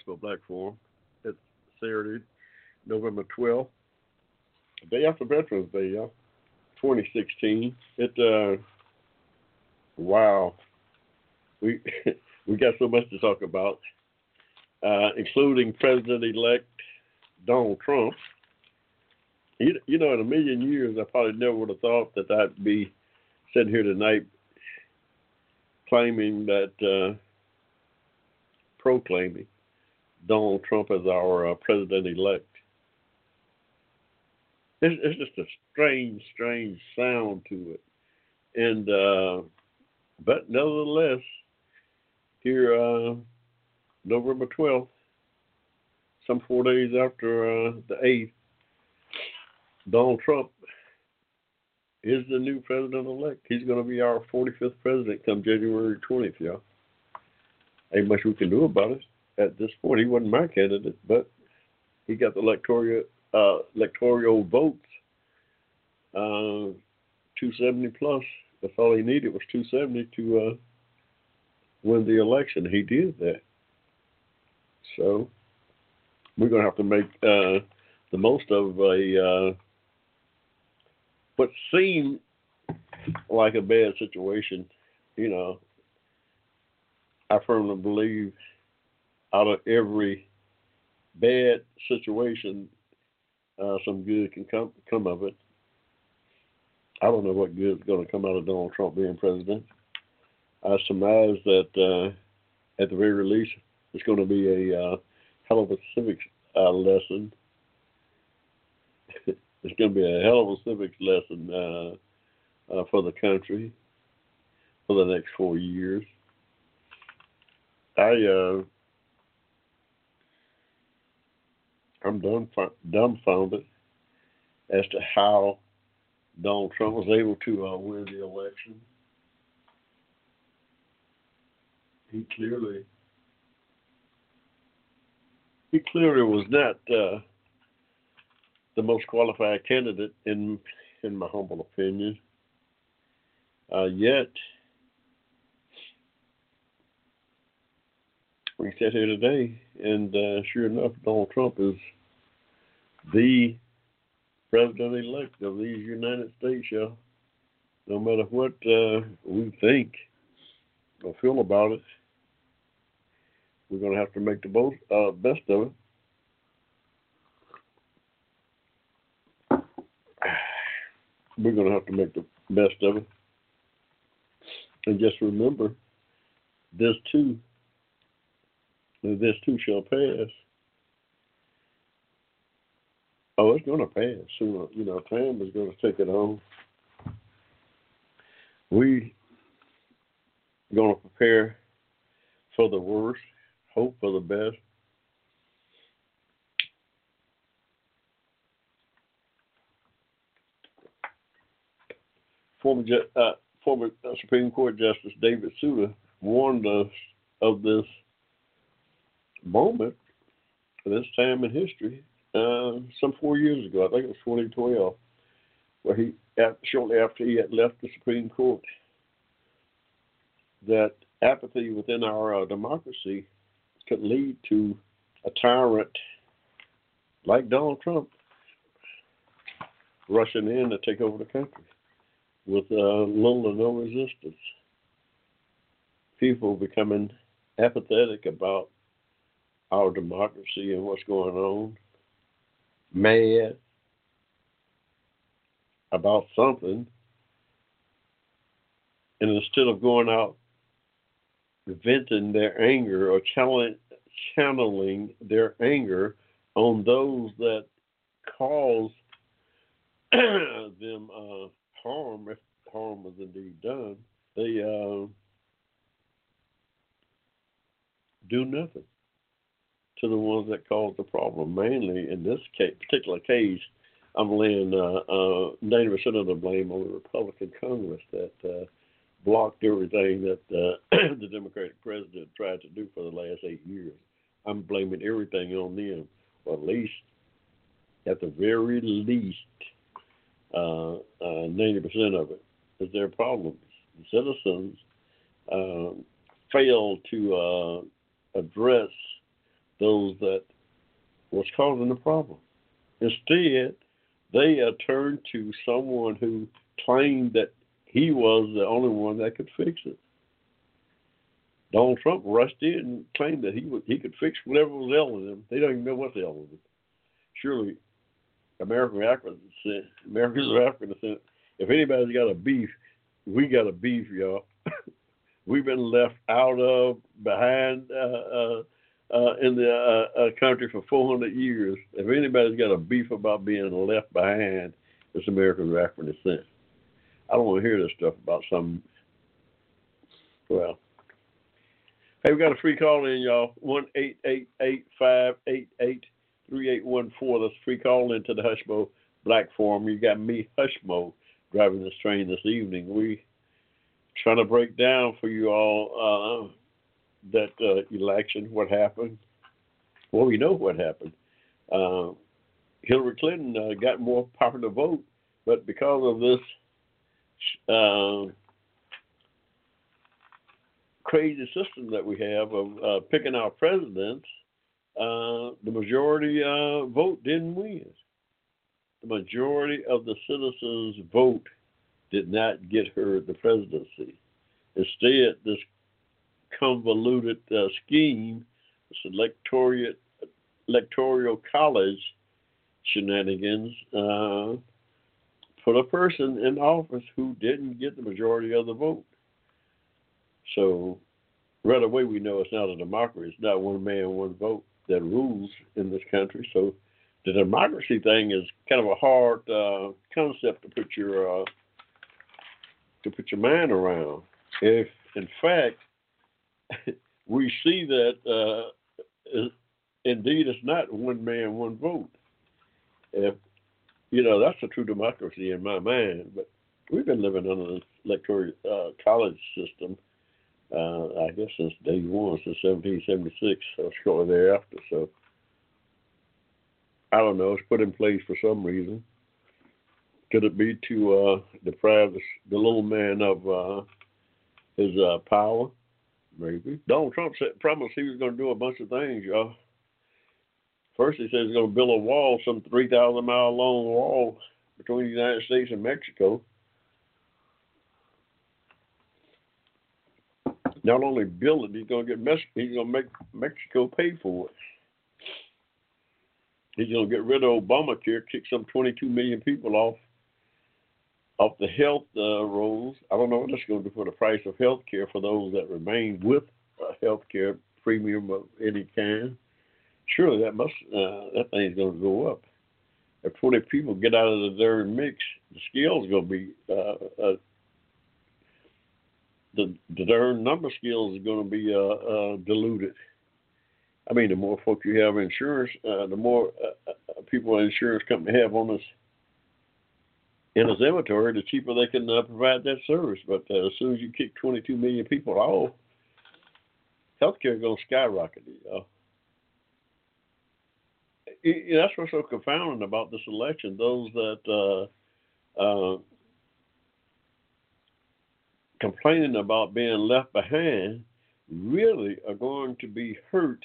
To Black Forum. It's Saturday, November 12th, day after Veterans Day, y'all. 2016. It, uh, wow. We, we got so much to talk about, uh, including President elect Donald Trump. You, you know, in a million years, I probably never would have thought that I'd be sitting here tonight claiming that. Uh, proclaiming Donald Trump as our uh, president elect. It's, it's, just a strange, strange sound to it, and uh, but nevertheless, here uh, November twelfth, some four days after uh, the eighth, Donald Trump is the new president elect. He's going to be our 45th president come January 20th, y'all ain't much we can do about it at this point. He wasn't my candidate, but he got the electoral uh, electoral votes, uh, 270 plus. That's all he needed was 270 to uh, win the election. He did that. So we're gonna have to make uh, the most of a uh, what seemed like a bad situation. You know, I firmly believe out of every bad situation, uh, some good can come come of it. I don't know what good is going to come out of Donald Trump being president. I surmise that uh, at the very least, it's going to be a uh, hell of a civics uh, lesson. it's going to be a hell of a civics lesson uh, uh, for the country for the next four years. I I'm dumbfounded as to how Donald Trump was able to uh, win the election. He clearly he clearly was not uh, the most qualified candidate in in my humble opinion. Uh, yet we sit here today, and uh, sure enough, Donald Trump is the president elect of these United States, y'all. No matter what uh, we think or feel about it, we're going to have to make the most, uh, best of it. We're going to have to make the best of it. And just remember, this too this too shall pass. Oh, it's going to pass sooner. You know, time is going to take it on. We going to prepare for the worst, hope for the best. Former, uh, former Supreme Court Justice David Souter warned us of this moment, this time in history, uh, some four years ago. I think it was 2012, where he, shortly after he had left the Supreme Court, that apathy within our uh, democracy could lead to a tyrant like Donald Trump rushing in to take over the country with uh, little or no resistance. People becoming apathetic about our democracy and what's going on, mad about something, and instead of going out venting their anger or channeling their anger on those that cause them uh, harm, if harm was indeed done, they uh, do nothing to the ones that caused the problem. Mainly in this case, particular case, I'm laying uh, uh, 90% of the blame on the Republican Congress that uh, blocked everything that uh, the Democratic president tried to do for the last eight years. I'm blaming everything on them, or at least, at the very least, uh, uh, 90% of it is their problems. The citizens uh, fail to uh, address those that was causing the problem. Instead, they uh, turned to someone who claimed that he was the only one that could fix it. Donald Trump rushed in and claimed that he would, he could fix whatever was ailing them. They don't even know what's ailing them. Surely, American African Americans are African descent. If anybody's got a beef, we got a beef, y'all. We've been left out of, behind, uh, uh, uh, in the uh, uh, country for 400 years. If anybody's got a beef about being left behind, it's Americans of African descent. I don't want to hear this stuff about some. Well, hey, we got a free call in, y'all. One eight eight eight five eight eight three eight one four. That's free call into the Hushmo Black Forum. You got me, Hushmo, driving this train this evening. We trying to break down for you all. Uh, that uh, election, what happened? Well, we know what happened. Uh, Hillary Clinton uh, got more popular vote, but because of this uh, crazy system that we have of uh, picking our presidents, uh, the majority vote didn't win. The majority of the citizens' vote did not get her the presidency. Instead, this convoluted uh, scheme, this electoral, electoral college shenanigans, uh, put a person in office who didn't get the majority of the vote. So right away we know it's not a democracy. It's not one man, one vote that rules in this country. So the democracy thing is kind of a hard uh, concept to put your uh, to put your mind around. If in fact we see that uh, indeed it's not one man, one vote. If, you know, that's a true democracy in my mind, but we've been living under the electoral uh, college system, uh, I guess, since day one, since 1776, or shortly thereafter. So I don't know, it's put in place for some reason. Could it be to uh, deprive the, little man of uh, his uh, power? Maybe. Donald Trump said, promised he was going to do a bunch of things, y'all. First, he says he's going to build a wall, some 3,000 mile long wall between the United States and Mexico. Not only build it, he's going to get Mex- he's going to make Mexico pay for it. He's going to get rid of Obamacare, kick some 22 million people off of the health uh, rolls. I don't know what that's going to do for the price of health care for those that remain with uh, health care premium of any kind. Surely that must uh, that thing's going to go up. If 20 people get out of the darn mix, the scale's going to be uh, uh, the the darn number scales is going to be uh, uh, diluted. I mean, the more folks you have insurance, uh, the more uh, uh people insurance company have on this in a cemetery, the cheaper they can uh, provide that service. But uh, as soon as you kick 22 million people off, healthcare going to skyrocket. You know? it, that's what's so confounding about this election. Those that uh, uh, complaining about being left behind really are going to be hurt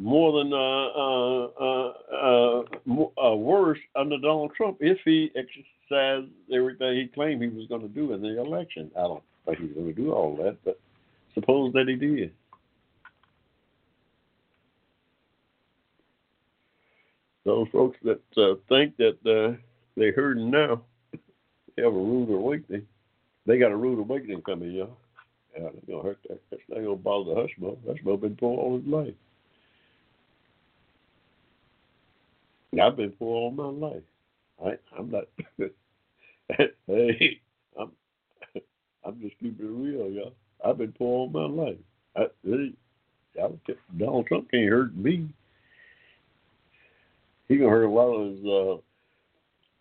more than uh, uh, uh, uh, worse under Donald Trump if he exercised everything he claimed he was going to do in the election. I don't think he's going to do all that, but suppose that he did. Those folks that uh, think that uh, they're hurting now they have a rude awakening. They got a rude awakening coming, y'all. Yeah, it's gonna hurt that. That's not gonna bother Hushmo. Hushmo been poor all his life. I've been poor all my life. I, I'm not. hey, I'm. I'm just keeping it real, y'all. I've been poor all my life. I, Donald Trump can't hurt me. He gonna hurt a lot of his uh,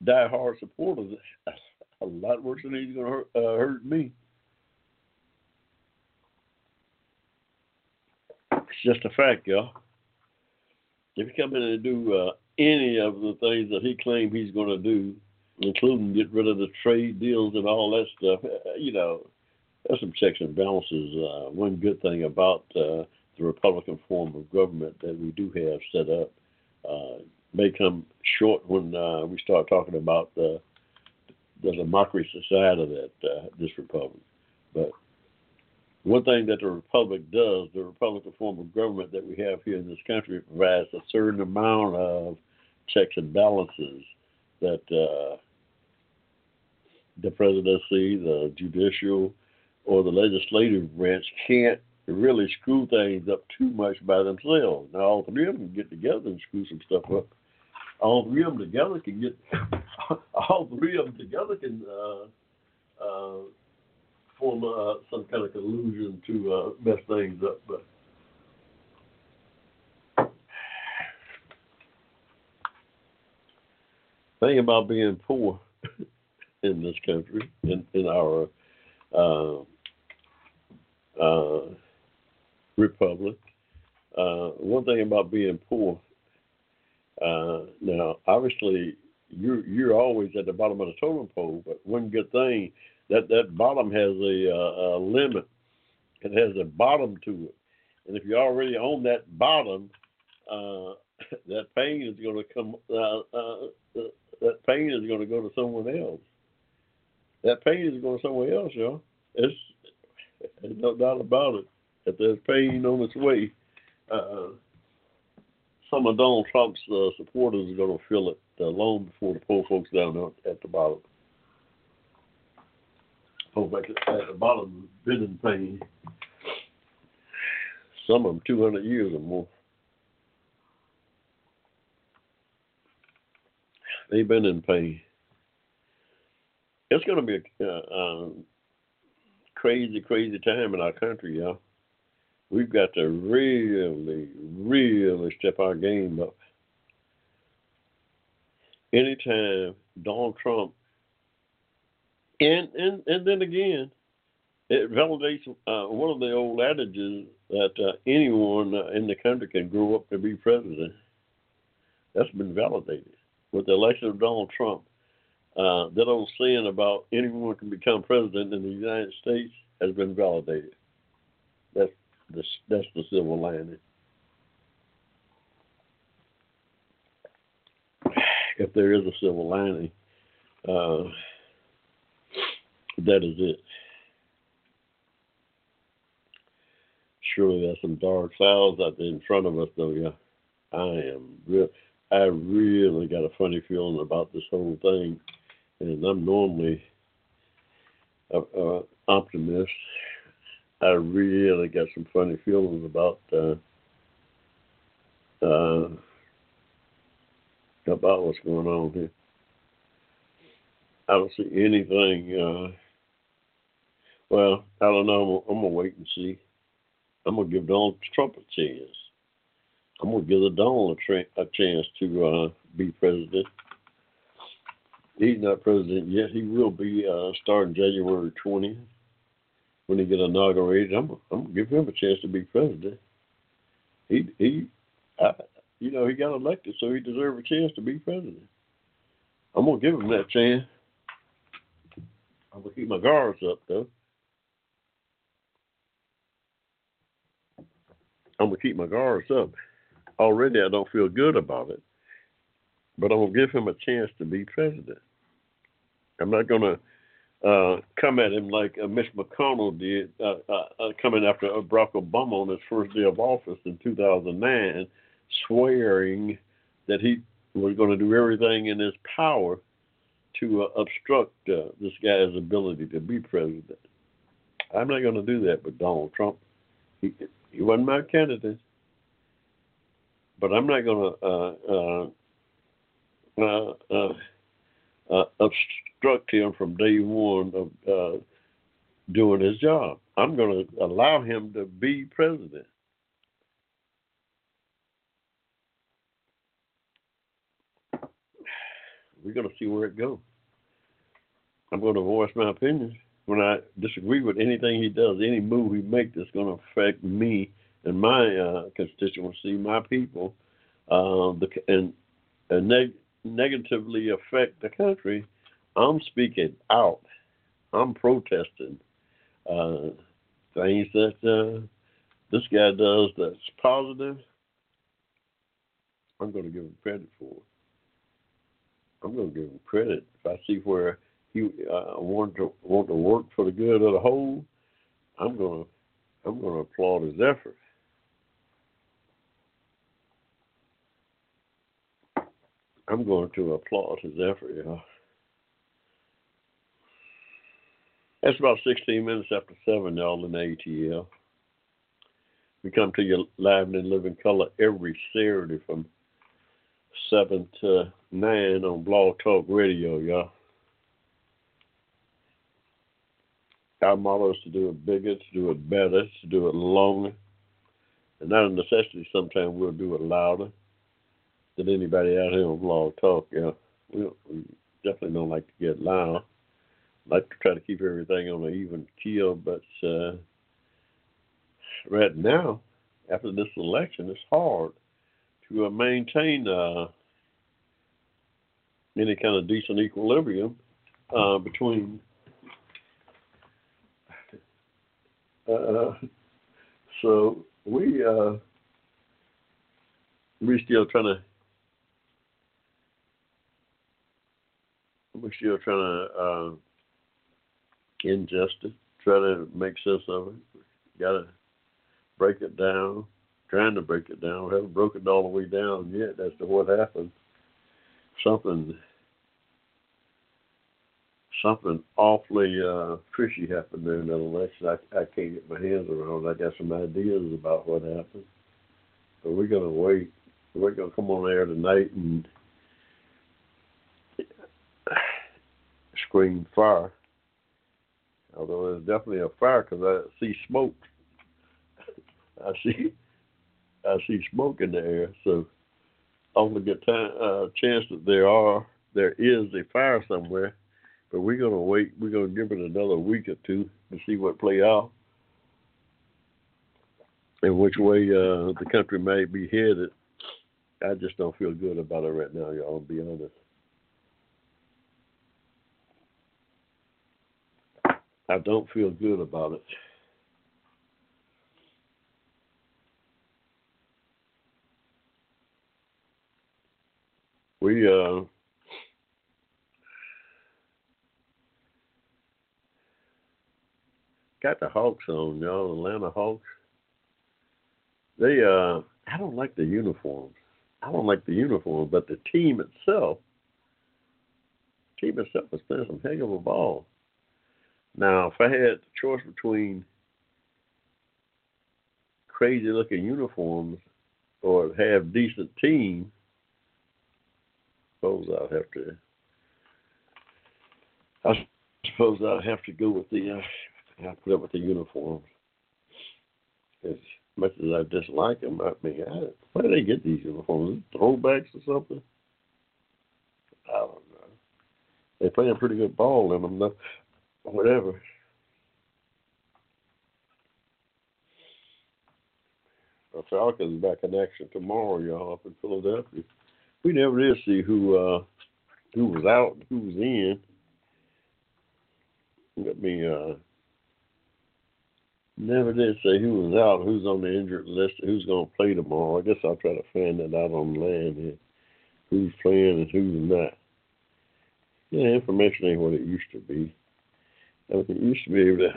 die-hard supporters. A lot worse than he's gonna hurt, uh, hurt me. It's just a fact, y'all. If you come in and do uh, any of the things that he claimed he's going to do, including get rid of the trade deals and all that stuff, uh, you know, there's some checks and balances. Uh, one good thing about uh, the Republican form of government that we do have set up uh, may come short when uh, we start talking about the, the democracy side of that uh, this republic. But one thing that the republic does, the Republican form of government that we have here in this country, provides a certain amount of checks and balances that uh, the presidency, the judicial, or the legislative branch can't really screw things up too much by themselves. Now, all three of them can get together and screw some stuff up. All three of them together can get. all three of them together can uh, uh, form uh, some kind of collusion to uh, mess things up. But thing about being poor in this country, in in our uh, uh, republic. Uh, one thing about being poor. Uh, now, obviously, you're you're always at the bottom of the totem pole, but one good thing that that bottom has a, uh, a limit. It has a bottom to it, and if you're already on that bottom, uh, that pain is going to come. Uh, uh, that pain is going to go to someone else. That pain is going somewhere else, y'all. It's there's no doubt about it. That there's pain on its way. Uh, some of Donald Trump's uh, supporters are going to feel it uh, long before the poor folks down at the bottom. Folks at the bottom been in pain. Some of them 200 years or more. They've been in pain. It's going to be a uh, um, crazy, crazy time in our country, y'all. We've got to really, really step our game up. Anytime Donald Trump, and and and then again, it validates uh, one of the old adages that uh, anyone in the country can grow up to be president. That's been validated with the election of Donald Trump. Uh, that old saying about anyone can become president in the United States has been validated. That's the, that's the silver lining. If there is a silver lining, uh, that is it. Surely there's some dark clouds out there in front of us, though. Yeah, I am real. I really got a funny feeling about this whole thing, and I'm normally an optimist. I really got some funny feelings about uh, uh, about what's going on here. I don't see anything. Uh, well, I don't know. I'm, I'm gonna wait and see. I'm gonna give Donald Trump a chance. I'm gonna give the Donald a, tra- a chance to uh, be president. He's not president yet. He will be uh, starting January 20th when he get inaugurated. I'm, I'm gonna give him a chance to be president. He he, I, you know, he got elected, so he deserves a chance to be president. I'm gonna give him that chance. I'm gonna keep my guards up though. I'm gonna keep my guards up already I don't feel good about it, but I'm gonna give him a chance to be president. I'm not gonna uh, come at him like uh, Mitch McConnell did, uh, uh, uh coming after Barack Obama on his first day of office in 2009, swearing that he was going to do everything in his power to uh, obstruct this guy's ability to be president. I'm not going to do that with Donald Trump. He, he wasn't my candidate but I'm not going to uh, uh, uh, obstruct him from day one of doing his job. I'm going to allow him to be president. We're going to see where it goes. I'm going to voice my opinions when I disagree with anything he does, any move he makes that's going to affect me and my uh, constituency, my people, uh, the, and, and neg- negatively affect the country. I'm speaking out. I'm protesting uh, things that uh, this guy does that's positive. I'm going to give him credit for it. I'm going to give him credit if I see where he uh, want to want to work for the good of the whole. I'm going to I'm going to applaud his effort. I'm going to applaud his effort, y'all. That's about 16 minutes after 7, y'all, in ATL. We come to you live and in living color every Saturday from 7 to 9 on Blog Talk Radio, y'all. Our motto is to do it bigger, to do it better, to do it longer. And not a necessity, sometimes we'll do it louder than anybody out here on Blog Talk. Yeah, we, we definitely don't like to get loud. Like to try to keep everything on an even keel, but uh, right now, after this election, it's hard to uh, maintain uh, any kind of decent equilibrium uh, between. Uh, so we uh, we still trying to we're still trying to uh, ingest it, try to make sense of it. Got to break it down. Trying to break it down. We haven't broken it all the way down yet as to what happened. Something, something awfully uh, fishy happened during that election. I, I can't get my hands around. I got some ideas about what happened, but we're gonna wait. We're gonna come on air tonight and scream fire. Although there's definitely a fire because I see smoke. I see, I see smoke in the air. So, only get time, uh, chance that there are, there is a fire somewhere. But we're gonna wait. We're gonna give it another week or two to see what play out, and which way uh, the country may be headed. I just don't feel good about it right now, y'all. To be honest. I don't feel good about it. We uh got the Hawks on, y'all, the Atlanta Hawks. They uh I don't like the uniforms. I don't like the uniform, but the team itself team itself is playing some heck of a ball. Now, if I had the choice between crazy looking uniforms or have decent teams, suppose I'd have to. I suppose I'd have to go with the. Uh, I put up with the uniforms. As much as I dislike them, I mean, I, where do they get these uniforms? Throwbacks or something? I don't know. They play a pretty good ball in them. Though whatever. The Falcons back in action tomorrow, y'all, up in Philadelphia. We never did see who uh who was out who was in. Let me uh never did say who was out, who's on the injured list, who's gonna play tomorrow. I guess I'll try to find that out on land here. Who's playing and who's not. Yeah, information ain't what it used to be. Mean, it used to be able to.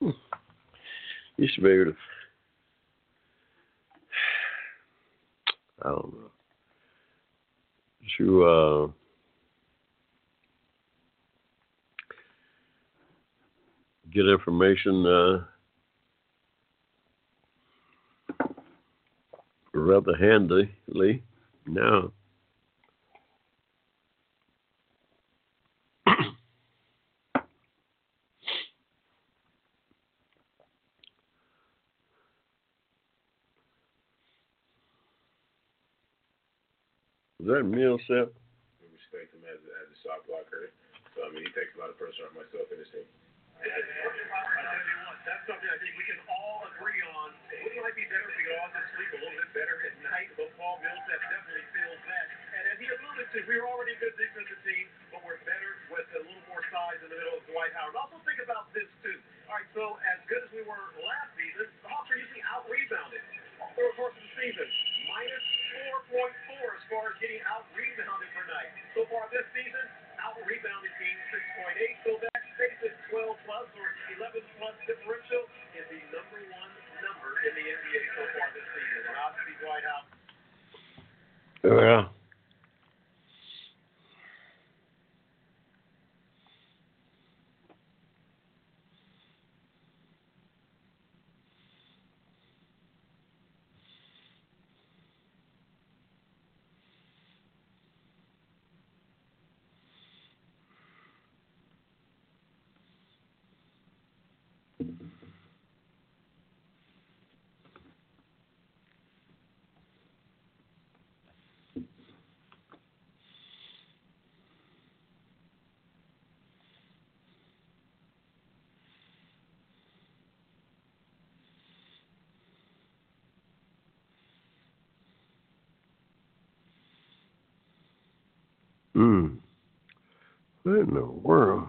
Hmm, used to be able to. I don't know. To uh, get information uh, rather handily now. Is that meal set? rates him as as a shot blocker. So I mean, he takes a lot of pressure off myself and his team. That's something I think we can all agree on. We might be better if we go out to sleep a little bit better at night, but Paul Millsap definitely feels that. And as he alluded to, we were already a good defensive team, but we're better with a little more size in the middle of Dwight Howard. Also think about this too. All right, so as good as we were last season, the Hawks are usually out rebounded over the course of the season. Minus 4.4 as far as getting out rebounded per night. So far this season, out rebounded team 6.8. So that stays at 12 plus or 11 plus differential is the number one number in the NBA so far this season. And obviously Dwight Howard. Yeah. Hmm. What in the world?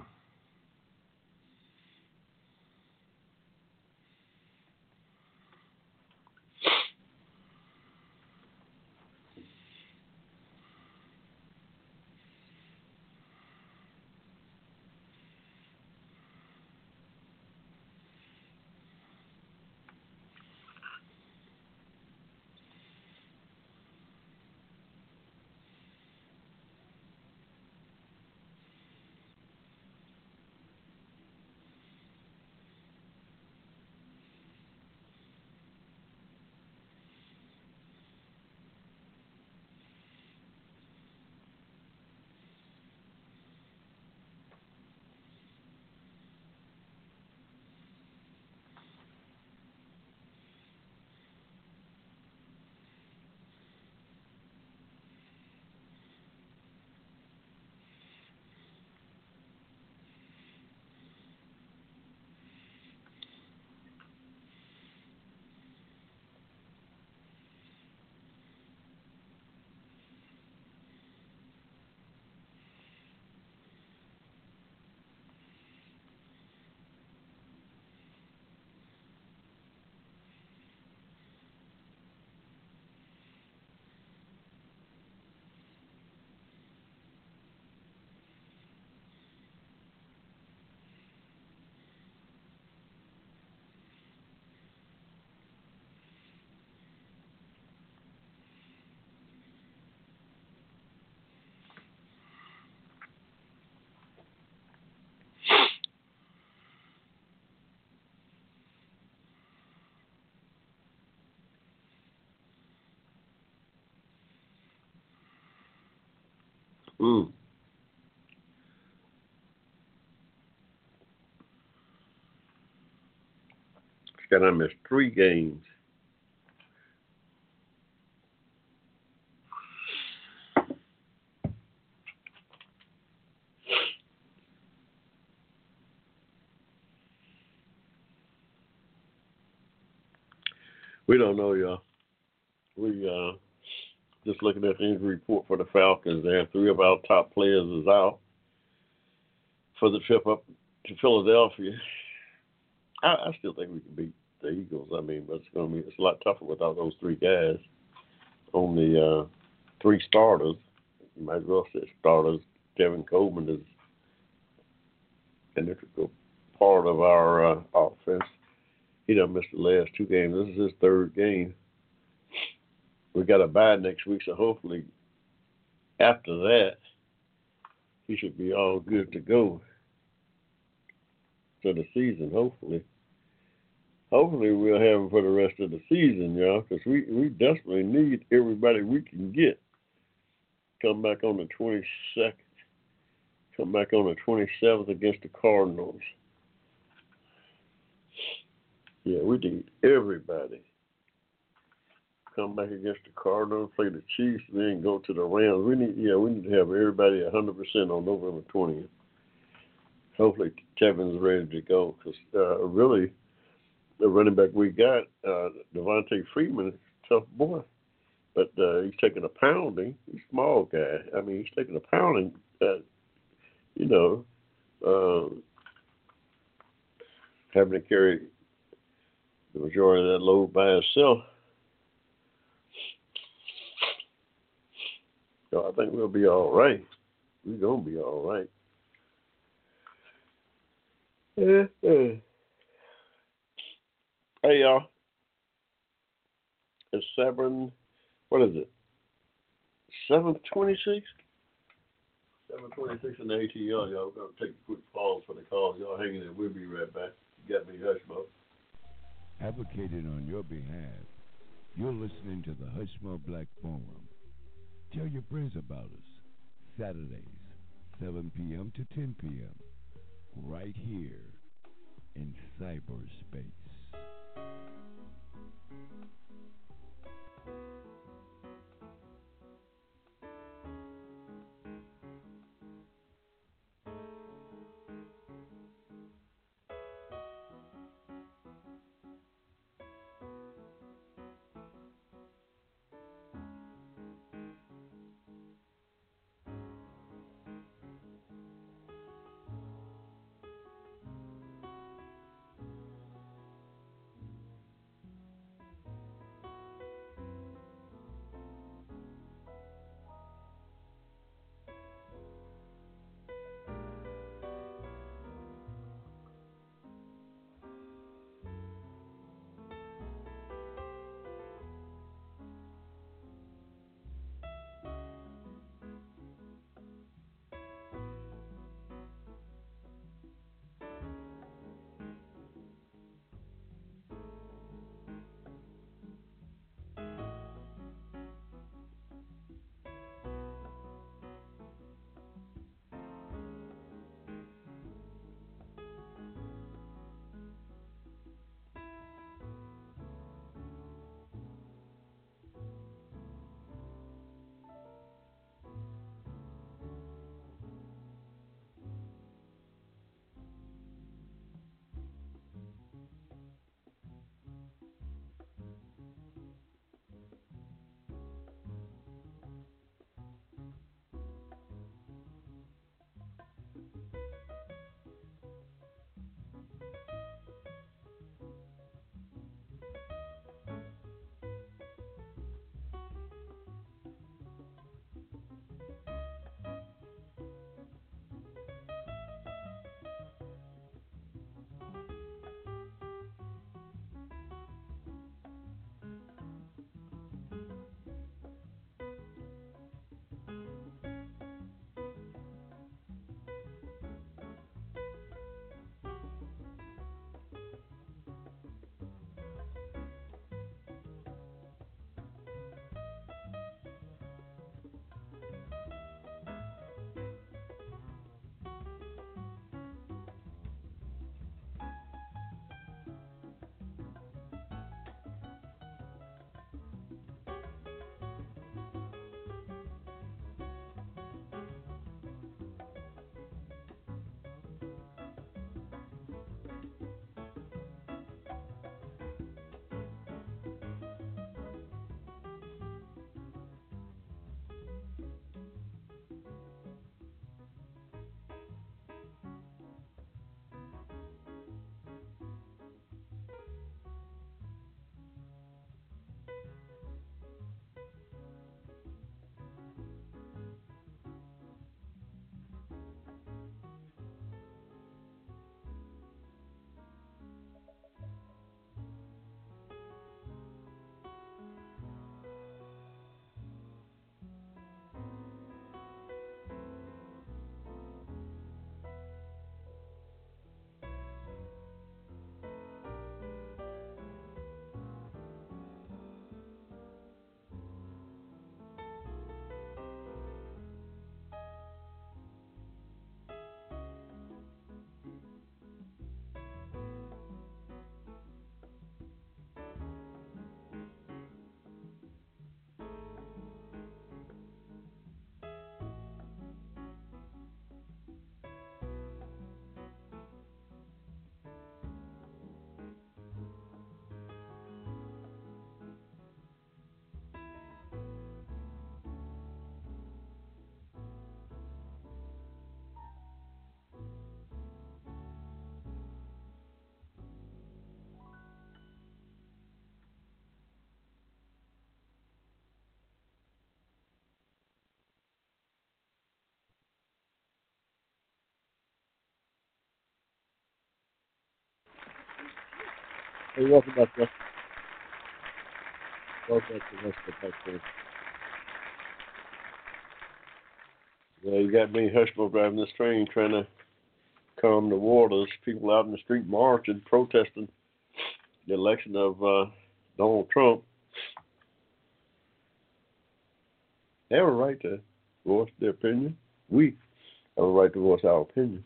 Mm. I missed three games. We don't know, y'all. We uh just looking at the injury report for the Falcons, they have three of our top players is out for the trip up to Philadelphia. I, I still think we can beat the Eagles. I mean, but it's going to be it's a lot tougher without those three guys. Only uh, three starters. You might as well say starters. Tevin Coleman is an integral part of our uh, offense. He done missed the last two games. This is his third game we got a bye next week, so hopefully after that he should be all good to go for the season. Hopefully, hopefully we'll have him for the rest of the season, y'all, because we we desperately need everybody we can get. Come back on the twenty second. Come back on the twenty seventh against the Cardinals. Yeah, we need everybody come back against the Cardinals, play the Chiefs, and then go to the Rams. We need, yeah, we need to have everybody 100 percent on November 20th. Hopefully, Tevin's ready to go because uh, really, the running back we got, uh, Devonta Freeman, tough boy, but uh, he's taking a pounding. He's a small guy. I mean, he's taking a pounding. Uh, you know, uh, having to carry the majority of that load by himself. So I think we'll be all right. We're gonna be all right. hey y'all. It's seven what is it? Seven twenty six? Seven twenty six in the ATL, y'all. We're gonna take a quick pause for the calls. Y'all hanging there. We'll be right back. You got me Hushmo. Advocating on your behalf, you're listening to the Hushmo Black Forum. Tell your friends about us. Saturdays, 7 p.m. to 10 p.m. Right here in cyberspace. Welcome back, Justin. Welcome back to West Texas. Yeah, you got me Hushmo driving this train trying to calm the waters. People out in the street marching, protesting the election of uh, Donald Trump. They have a right to voice their opinion. We have a right to voice our opinion.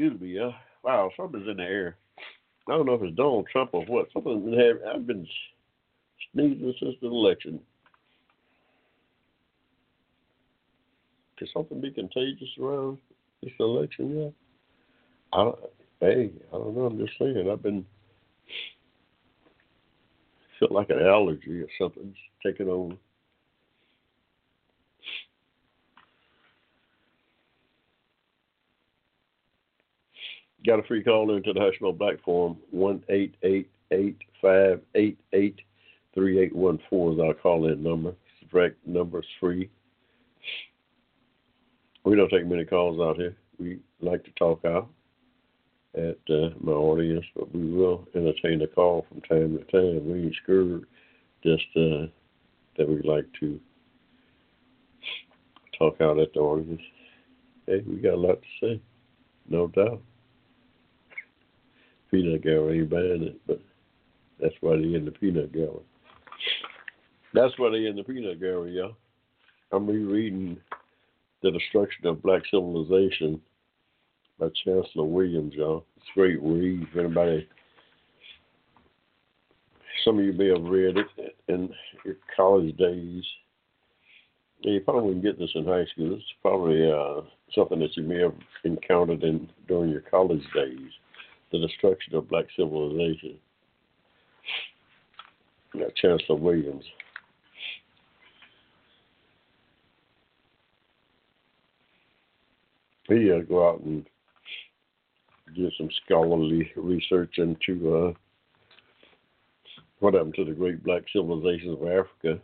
Excuse me, uh, wow, something's in the air. I don't know if it's Donald Trump or what. Something's been having, I've been sneezing since the election. Could something be contagious around this election yet? I hey, I don't know. I'm just saying. I've been feel like an allergy or something's taking over. Got a free call into the Hushmo Black Forum, one eight eight eight five eight eight three eight one four is our call in number. Direct number is free. We don't take many calls out here. We like to talk out at uh, my audience, but we will entertain a call from time to time. We ain't scared, just uh, that we like to talk out at the audience. Hey, we got a lot to say, no doubt. Peanut gallery ain't buying it, but that's why they in the peanut gallery. That's why they in the peanut gallery, y'all. I'm rereading The Destruction of Black Civilization by Chancellor Williams, y'all. It's a great read. If anybody, some of you may have read it in your college days. You probably wouldn't get this in high school. It's probably uh, something that you may have encountered in during your college days. The destruction of black civilization. Yeah, Chancellor Williams. He uh, go out and do some scholarly research into uh, what happened to the great black civilizations of Africa,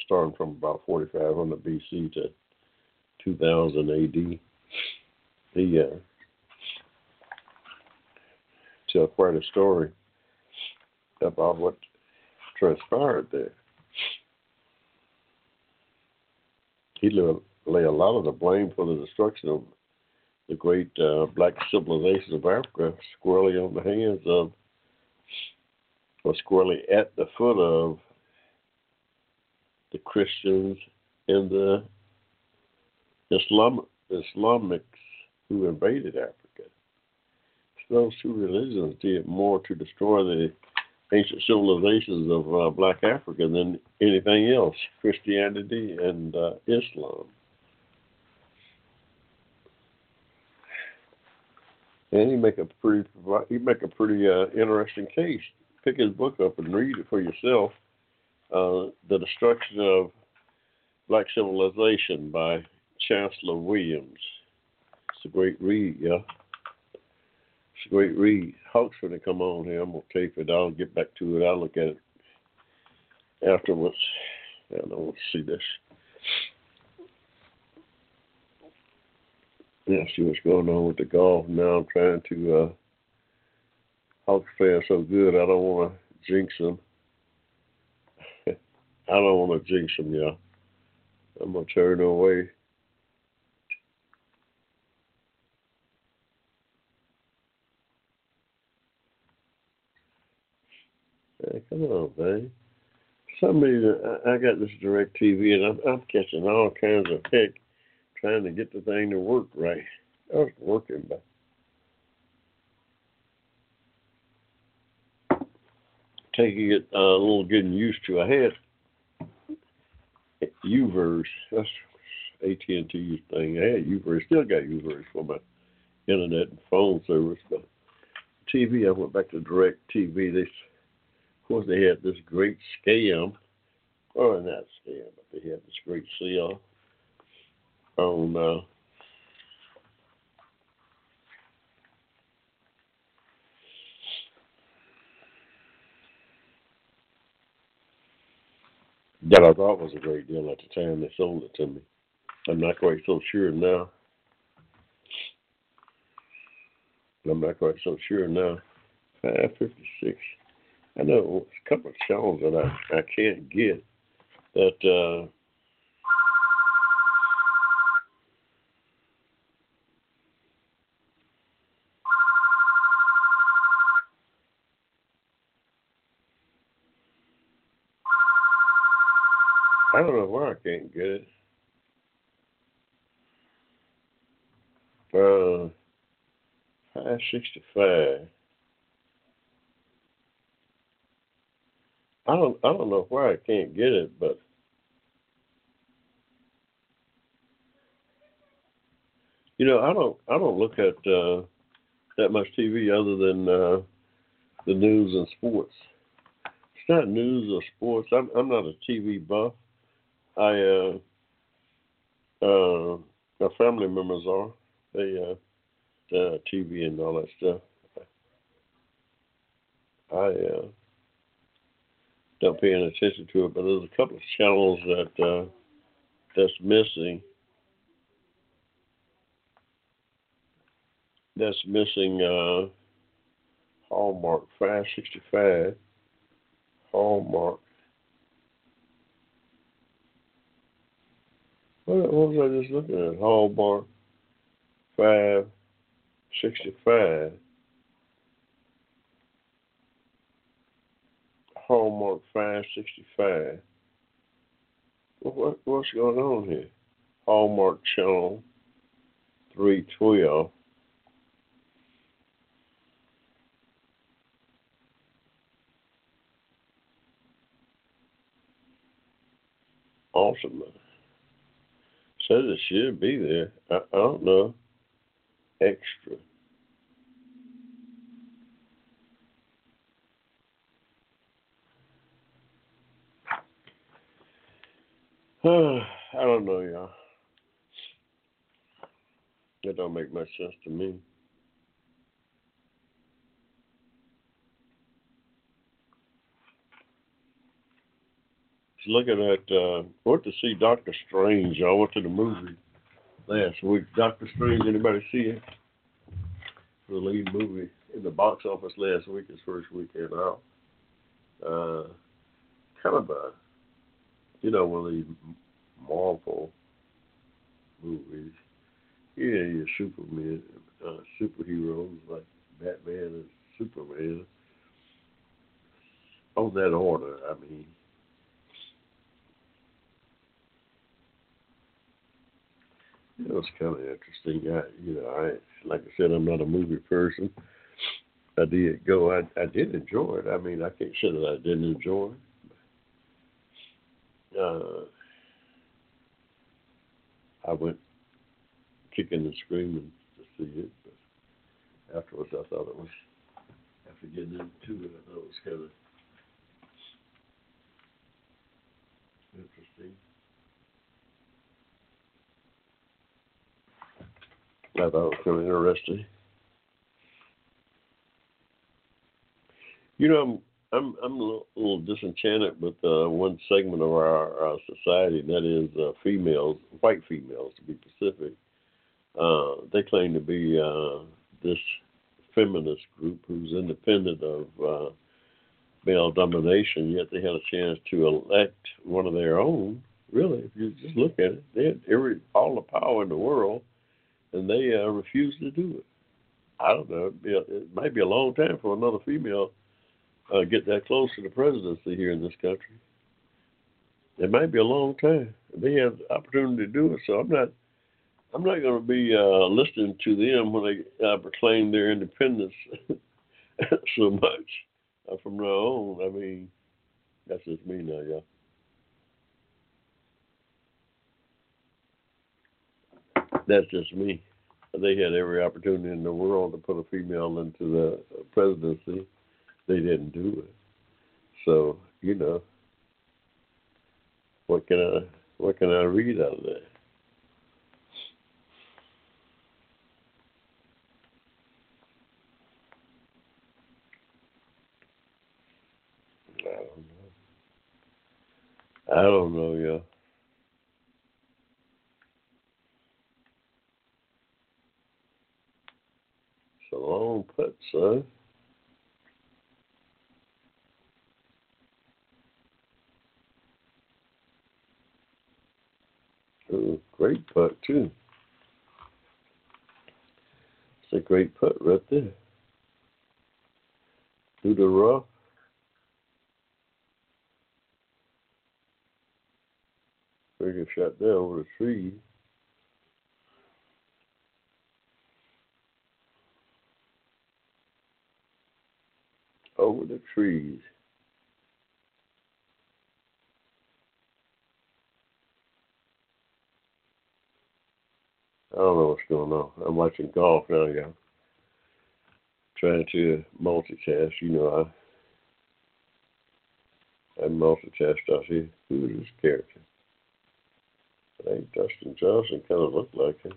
starting from about 4500 BC to 2000 AD. He uh, tell quite a story about what transpired there. He lay a lot of the blame for the destruction of the great uh, black civilizations of Africa squarely on the hands of, or squarely at the foot of, the Christians and the Islam, Islamics who invaded Africa. Those two religions did more to destroy the ancient civilizations of uh, black Africa than anything else, Christianity and uh, Islam. and he make a pretty he make a pretty uh, interesting case. Pick his book up and read it for yourself. Uh, the Destruction of Black Civilization by Chancellor Williams. A great read, yeah. It's a great read. Hawk's gonna come on here. I'm gonna tape it. I'll get back to it. I'll look at it afterwards. And I want to see this. yeah, see what's going on with the golf. Now I'm trying to uh Hawks playing so good I don't wanna jinx them. I don't wanna jinx them, yeah. I'm gonna turn away. Hey, come on, man. Somebody, I, I got this direct TV and I'm, I'm catching all kinds of heck trying to get the thing to work right. I was working, but taking it uh, a little getting used to. I had UVerse. That's AT and T's thing. I had UVerse. Still got UVerse for my internet and phone service, but TV. I went back to Direct TV. They, course, they had this great scam, or not scam, but they had this great sale on uh, that I thought was a great deal at the time they sold it to me. I'm not quite so sure now. I'm not quite so sure now. Five fifty six. I know a couple of songs that I, I can't get that uh, I don't know why I can't get it. Uh, 565. I don't I don't know why I can't get it, but you know I don't I don't look at uh, that much TV other than uh, the news and sports. It's not news or sports. I'm I'm not a TV buff. I uh uh my family members are. They uh TV and all that stuff. I don't paying attention to it, but there's a couple of channels that uh, that's missing. That's missing uh, Hallmark 565, Hallmark. What, what was I just looking at? Hallmark 565. Hallmark five sixty five. What, what what's going on here? Hallmark channel three twelve. Awesome. Says it should be there. I, I don't know. Extra. I don't know, y'all. That don't make much sense to me. looking at uh went to see Doctor Strange. I went to the movie last week. Doctor Strange, anybody see it? The lead movie in the box office last week, his first weekend out. Uh kind of a you know, one of these Marvel movies. Yeah, your Superman uh superheroes like Batman and Superman. On that order, I mean It was kind of interesting. I, you know, I like I said, I'm not a movie person. I did go. I I did enjoy it. I mean, I can't say that I didn't enjoy it. Uh, I went kicking and screaming to see it, but afterwards, I thought it was. After getting into it, I thought it was kind of interesting. I thought it was kind of interesting. You know, I'm I'm a little, a little disenchanted with uh, one segment of our, our society, and that is uh, females, white females to be specific. Uh, they claim to be uh, this feminist group who's independent of uh, male domination, yet they had a chance to elect one of their own. Really, if you just look at it, they had every all the power in the world and they uh, refuse to do it. I don't know. It might be a long time for another female uh, get that close to the presidency here in this country. It might be a long time. They have the opportunity to do it, so I'm not. I'm not going to be uh, listening to them when they uh, proclaim their independence so much uh, from now on. I mean, that's just me now, y'all. That's just me. They had every opportunity in the world to put a female into the presidency they didn't do it. So you know, what can I what can I read out of that? I don't know, y'all. It's a long putt, son. Ooh, great putt too. It's a great putt right there. Through the rough. Pretty good shot there over the tree. Over the trees. I don't know what's going on. I'm watching golf now, y'all. Trying to multitask. You know, I I multitask out here. Who is this character? It ain't Dustin Johnson. Kind of look like him.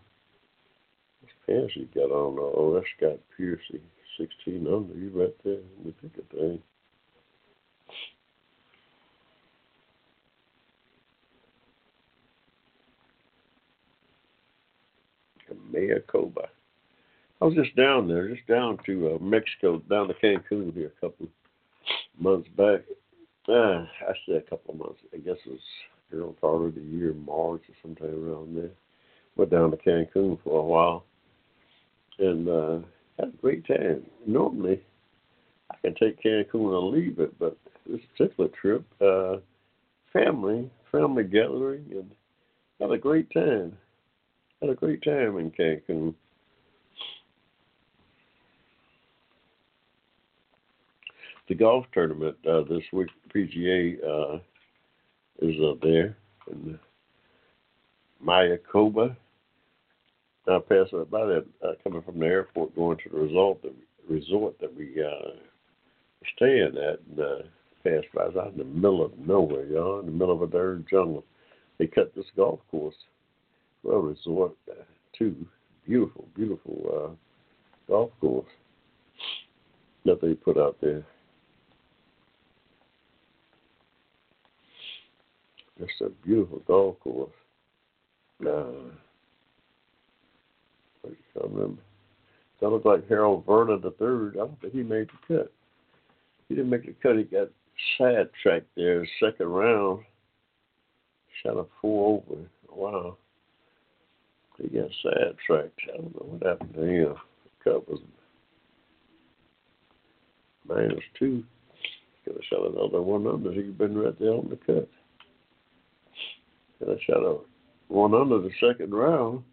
What's pants he got on? Oh, that's Scott Piercy. 16 under. You right there. Let me pick a thing. Mayakoba. I was just down there, just down to uh, Mexico, down to Cancun here a couple months back. Uh, I say a couple of months. I guess it was early part of the year, March or sometime around there. Went down to Cancun for a while and uh, had a great time. Normally, I can take Cancun and leave it, but this particular trip, uh, family, family gathering, and had a great time had a great time in Cancun. The golf tournament uh, this week, PGA uh, is uh, there in Mayakoba. I passed by that uh, coming from the airport, going to the resort that resort that we uh, staying at, and uh, passed by. I was out in the middle of nowhere, y'all, in the middle of a dirt jungle. They cut this golf course well resort uh, too. Beautiful, beautiful uh, golf course that they put out there. Just a beautiful golf course. Uh, I remember. That looked like Harold Varner the third. I don't think he made the cut. He didn't make the cut. He got sidetracked there second round. Shot a four over. Wow. He got sidetracked. I don't know what happened to him. The cup was minus two. Could have shot another one under. He'd been right there on the cut. Could have shot a one under the second round.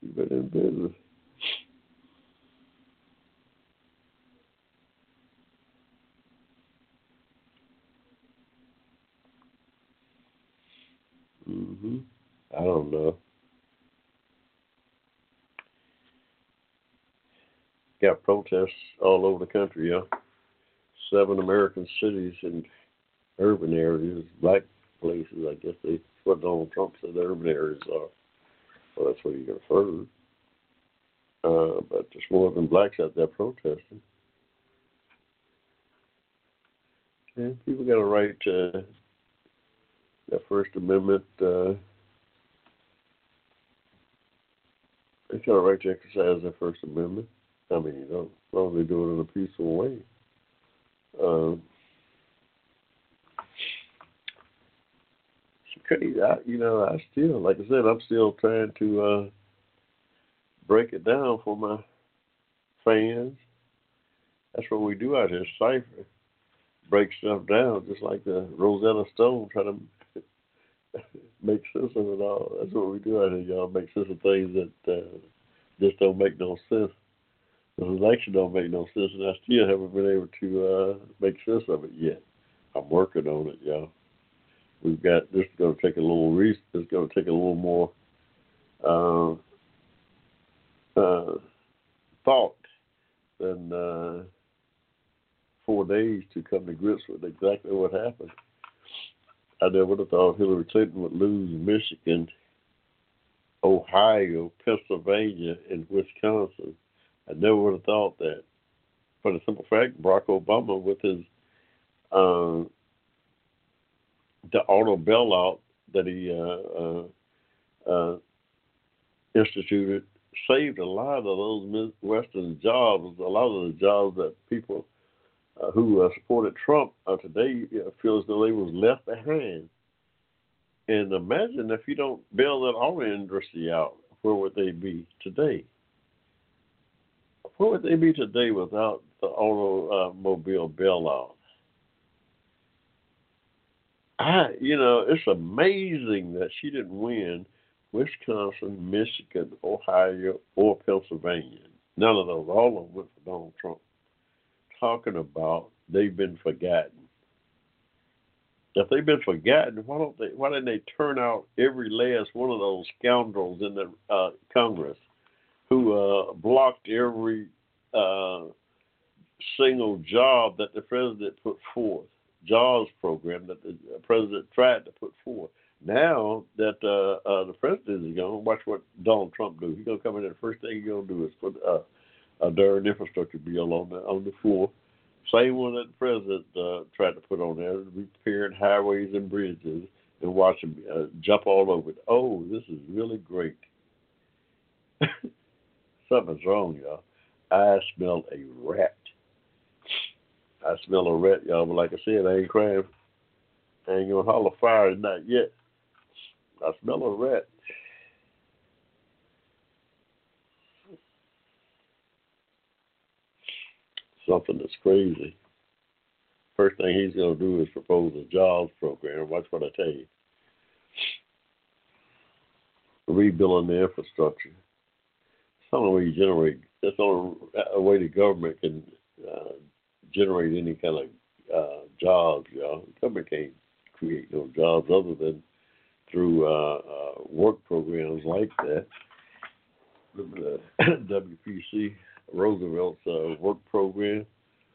He'd been in business. Mhm. I don't know. Got protests all over the country, yeah. Seven American cities and urban areas, black places, I guess they what Donald Trump said the urban areas are. Well that's what he referred. Uh, but there's more than blacks out there protesting. And people got a right to that First Amendment uh, they got a right to exercise their First Amendment. I mean, you know, as long as they do it in a peaceful way. Um, it's crazy. I, you know, I still, like I said, I'm still trying to uh, break it down for my fans. That's what we do out here, cipher. Break stuff down, just like the Rosetta Stone, try to make sense of it all. That's what we do out here, y'all. Make sense of things that uh, just don't make no sense. The election don't make no sense, and I still haven't been able to uh, make sense of it yet. I'm working on it, y'all. We've got this is going to take a little re- It's going to take a little more uh, uh, thought than uh, four days to come to grips with exactly what happened. I never would have thought Hillary Clinton would lose Michigan, Ohio, Pennsylvania, and Wisconsin I never would have thought that. For the simple fact, Barack Obama, with his uh, the auto bailout that he uh, uh, uh instituted saved a lot of those Midwestern jobs, a lot of the jobs that people uh, who uh, supported Trump today feel as though they was left behind. And imagine if you don't bail that auto industry out, where would they be today? Where would they be today without the automobile bailout? I, you know, it's amazing that she didn't win Wisconsin, Michigan, Ohio, or Pennsylvania. None of those. All of them went for Donald Trump. Talking about they've been forgotten. If they've been forgotten, why don't they? Why didn't they turn out every last one of those scoundrels in the uh, Congress who uh, blocked every uh, single job that the president put forth? JOBS program that the president tried to put forth. Now that uh, uh, the president is gone, watch what Donald Trump do. He's gonna come in and the first thing he's gonna do is put uh, a darn infrastructure bill on the on the floor. Same one that the president uh, tried to put on there, repairing highways and bridges, and watch him uh, jump all over it. Oh, this is really great. Something's wrong, y'all. I smell a rat. I smell a rat, y'all. But like I said, I ain't crying. I ain't gonna holler fire not yet. I smell a rat. Something that's crazy. First thing he's gonna do is propose a jobs program. Watch what I tell you. Rebuilding the infrastructure. The only way you generate. That's the only way the government can uh, generate any kind of uh, jobs. Y'all, the government can't create no jobs other than through uh, uh, work programs like that. The WPC Roosevelt's uh, work program,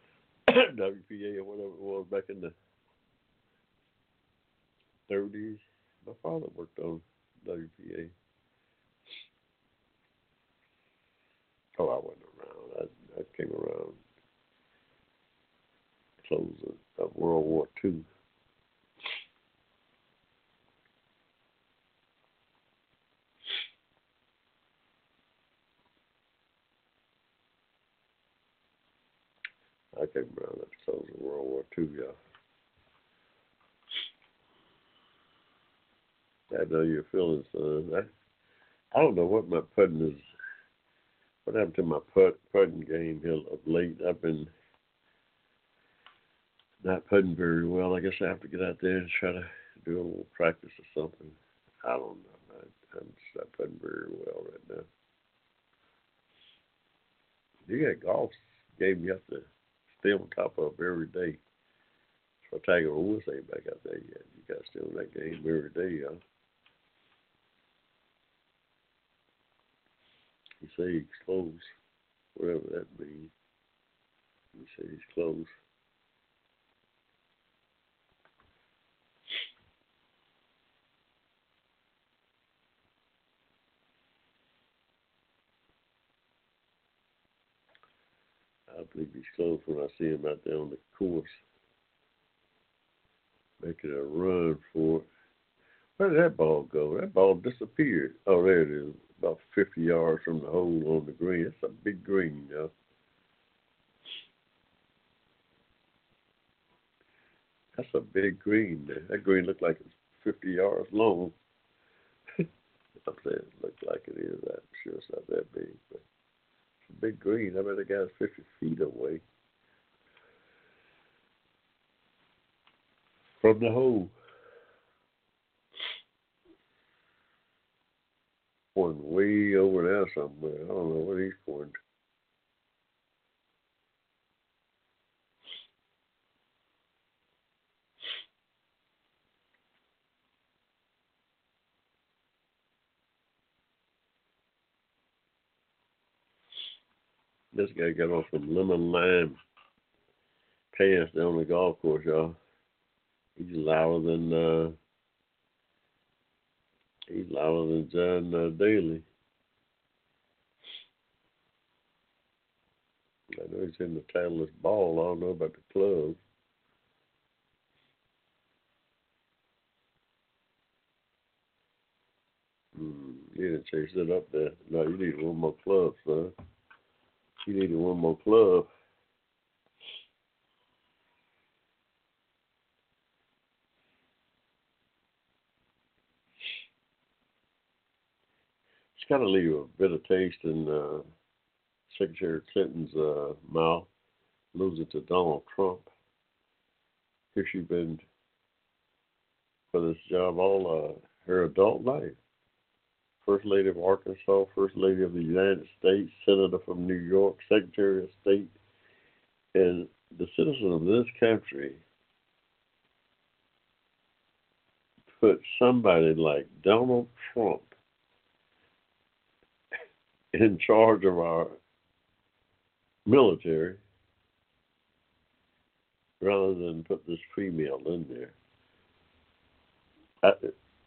WPA or whatever it was back in the 30s. My father worked on WPA. Oh, I wasn't around. I, I came around close of, of World War II. I came around at the close of World War II, yeah. I know your feelings, son. I, I don't know what my putting is. What happened to my putt putting game here of late? I've been not putting very well. I guess I have to get out there and try to do a little practice or something. I don't know. I, I'm just not putting very well right now. You got golf game you have to stay on top of every day. So Tiger Woods ain't back out there yet. You got to stay on that game every day, y'all. He say he's close, whatever that means. He say he's close. I believe he's close when I see him out there on the course, making a run for it. Where did that ball go? That ball disappeared. Oh, there it is, about 50 yards from the hole on the green. It's a big green, know. That's a big green. That green looked like it's 50 yards long. I'm saying it looked like it is. I'm sure it's not that big, but it's a big green. I bet the guy's 50 feet away from the hole. Way over there somewhere. I don't know what he's pointing. This guy got off some Lemon Lime pants down the golf course, y'all. He's louder than uh, he's louder than John uh, Daly. I know he's in the Titleist ball. I don't know about the club. Hmm. You didn't chase that up there. No, you need one more club, son. You needed one more club. Got to leave a bitter taste in uh, Secretary Clinton's uh, mouth, losing to Donald Trump. Here she's been for this job all uh, her adult life. First Lady of Arkansas, First Lady of the United States, Senator from New York, Secretary of State, and the citizens of this country put somebody like Donald Trump in charge of our military rather than put this female in there. I,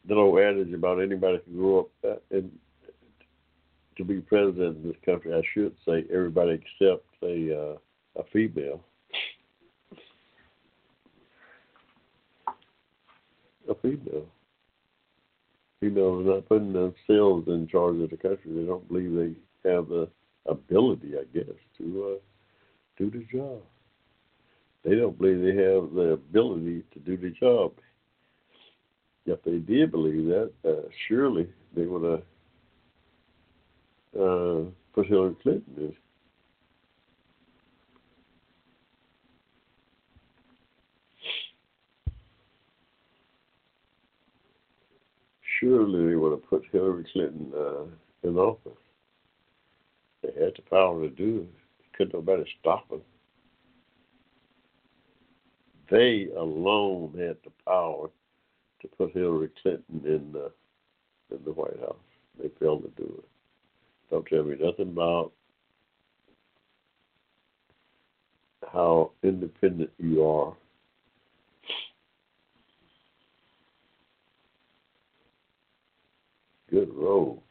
the old adage about anybody can grow up uh, and to be president in this country, I should say everybody except a uh, a female. A female. Females are not putting themselves in charge of the country. They don't believe they have the ability, I guess, to uh, do the job. They don't believe they have the ability to do the job. If they did believe that, uh, surely they would have uh, put Hillary Clinton in. Surely they would have put Hillary Clinton uh, in office. They had the power to do it. Couldn't nobody stop them. They alone had the power to put Hillary Clinton in the in the White House. They failed to do it. Don't tell me nothing about how independent you are. Good roll.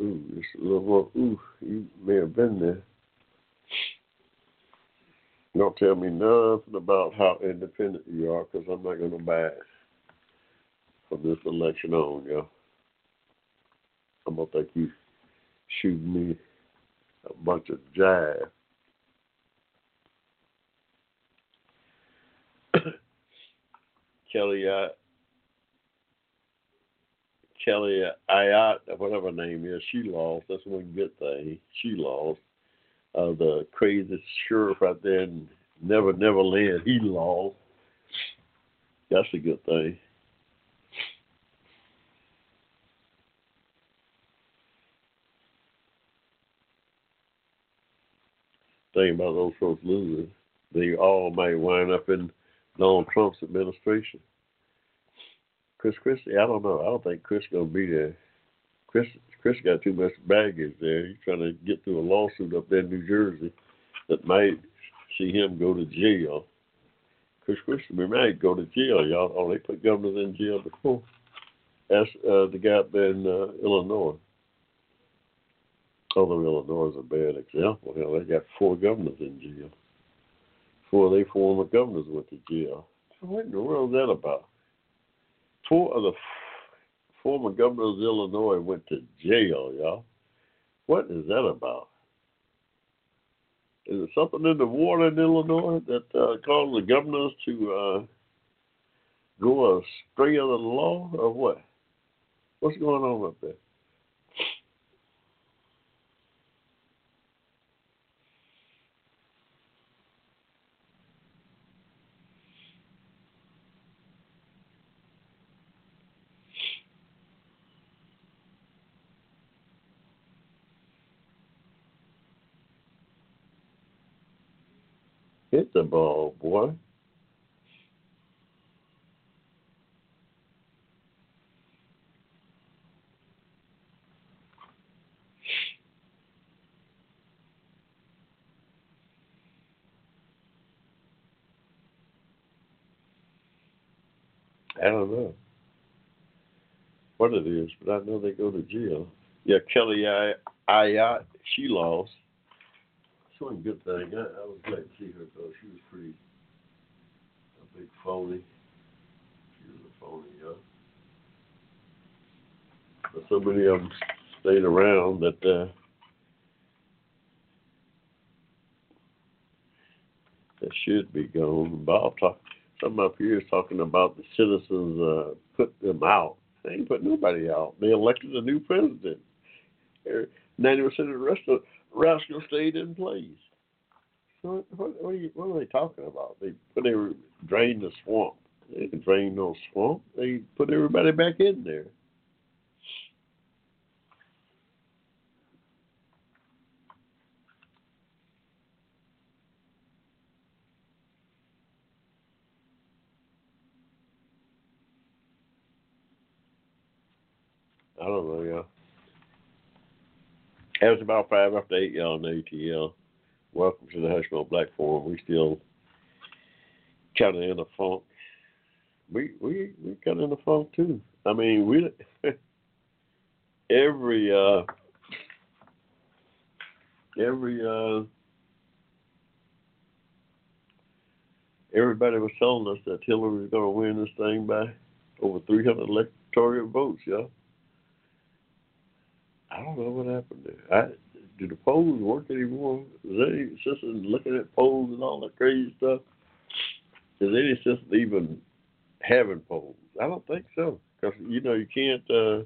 Ooh, just a little more. Ooh, you may have been there. Don't tell me nothing about how independent you are, because I'm not going to buy it from this election on, yo. I'm gonna think you shooting me a bunch of jive. Kelly, uh, Kelly Ayotte, whatever her name is, she lost. That's one good thing. She lost. Uh, the crazy sheriff out there in Never Never Land, he lost. That's a good thing. Thing about those folks losing, they all might wind up in Donald Trump's administration. Chris Christie, I don't know. I don't think Chris gonna be there. Chris Chris got too much baggage there. He's trying to get through a lawsuit up there in New Jersey that might see him go to jail. Chris Christie, we might go to jail, y'all. Oh, they put governors in jail before. That's uh, the guy up there in uh, Illinois. Although Illinois is a bad example, know, they got four governors in jail. Four of their former governors went to jail. What in the world is that about? Four of the former governors of Illinois went to jail, y'all. What is that about? Is it something in the water in Illinois that uh, caused the governors to uh, go astray of the law, or what? What's going on up there? Hit the ball, boy. I don't know what it is, but I know they go to jail. Yeah, Kelly I Ayotte, she lost. It's one good thing. I, I was glad to see her go. She was pretty a big phony. She was a phony, yeah. But so many of them stayed around that uh, that should be gone. Bob talk. Some up here is talking about the citizens uh, put them out. They ain't put nobody out. They elected a new president. Ninety percent of the rest of rascal stayed in place. So what, what, are you, what are they talking about? They put every drain the swamp. They didn't drain no swamp. They put everybody back in there. I don't know, y'all. It was about five after eight, y'all, on ATL. Welcome to the Hushmo Black Forum. We still kind of in the funk. We we we kind of in the funk too. I mean, we every uh every uh everybody was telling us that Hillary was going to win this thing by over 300 electoral votes, y'all. I don't know what happened there. I do the polls work anymore? Is any in looking at polls and all that crazy stuff? Is any in even having polls? I don't think so, because you know you can't uh,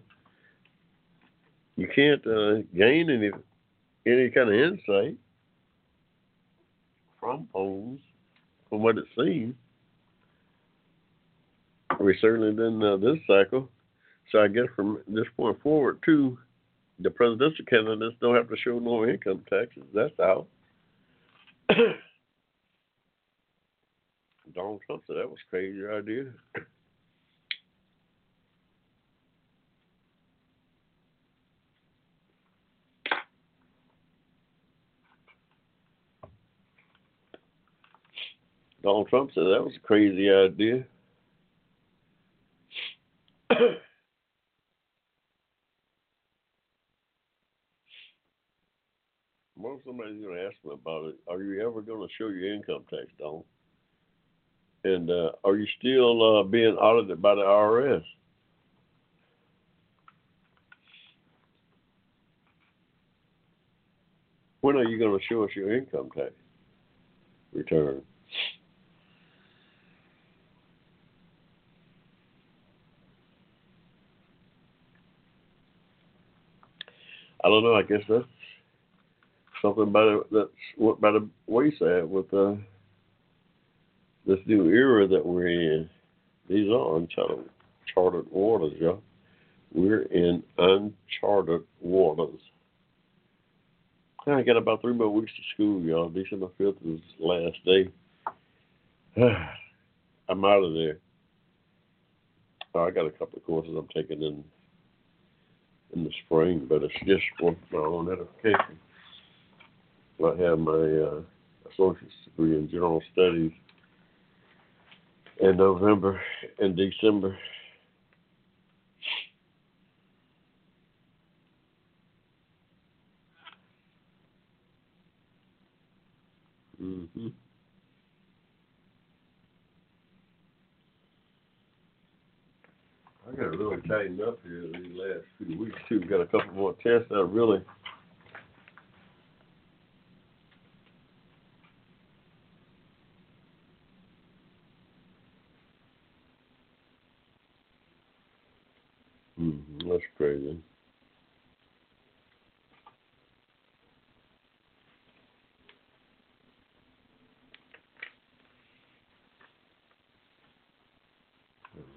you can't uh, gain any any kind of insight from polls, from what it seems. We certainly didn't uh, this cycle. So I guess from this point forward, too, the presidential candidates don't have to show no income taxes. That's out. Donald Trump said that was crazy idea. Donald Trump said that was a crazy idea. If somebody's going to ask me about it? Are you ever going to show your income tax, Don? And uh, are you still uh, being audited by the IRS? When are you going to show us your income tax return? I don't know. I guess that's something by the, that's what by the wayside with uh, this new era that we're in. These are uncharted charted waters, y'all. We're in uncharted waters. I got about three more weeks to school, y'all. December fifth is last day. I'm out of there. Oh, I got a couple of courses I'm taking in in the spring, but it's just for my own edification. I have my uh, associate's degree in general studies in November and December. Mm-hmm. I got really tightened up here these last few weeks too. Got a couple more tests I really Mm-hmm. That's crazy.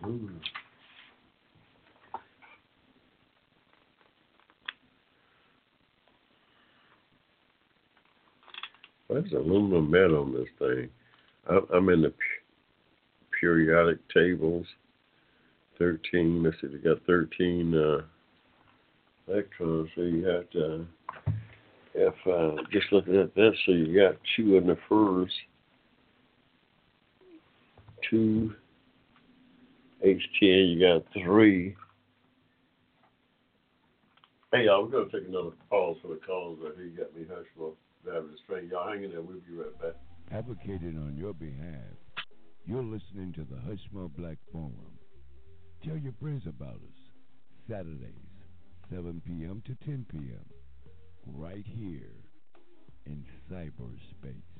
Mm-hmm. There's aluminum metal on this thing. I'm in the periodic tables. 13, let's see, we got 13 uh, electrons, so you have to, if, uh, just looking at this, so you got two in the first, two H10, you got three. Hey, y'all, we're going to take another pause for the calls right here. You got me hush for Baptist train. Y'all hang in there. We'll be right back. Advocating on your behalf, you're listening to the Hushmo Black Forum. Tell your friends about us. Saturdays, 7 p.m. to 10 p.m. right here in cyberspace.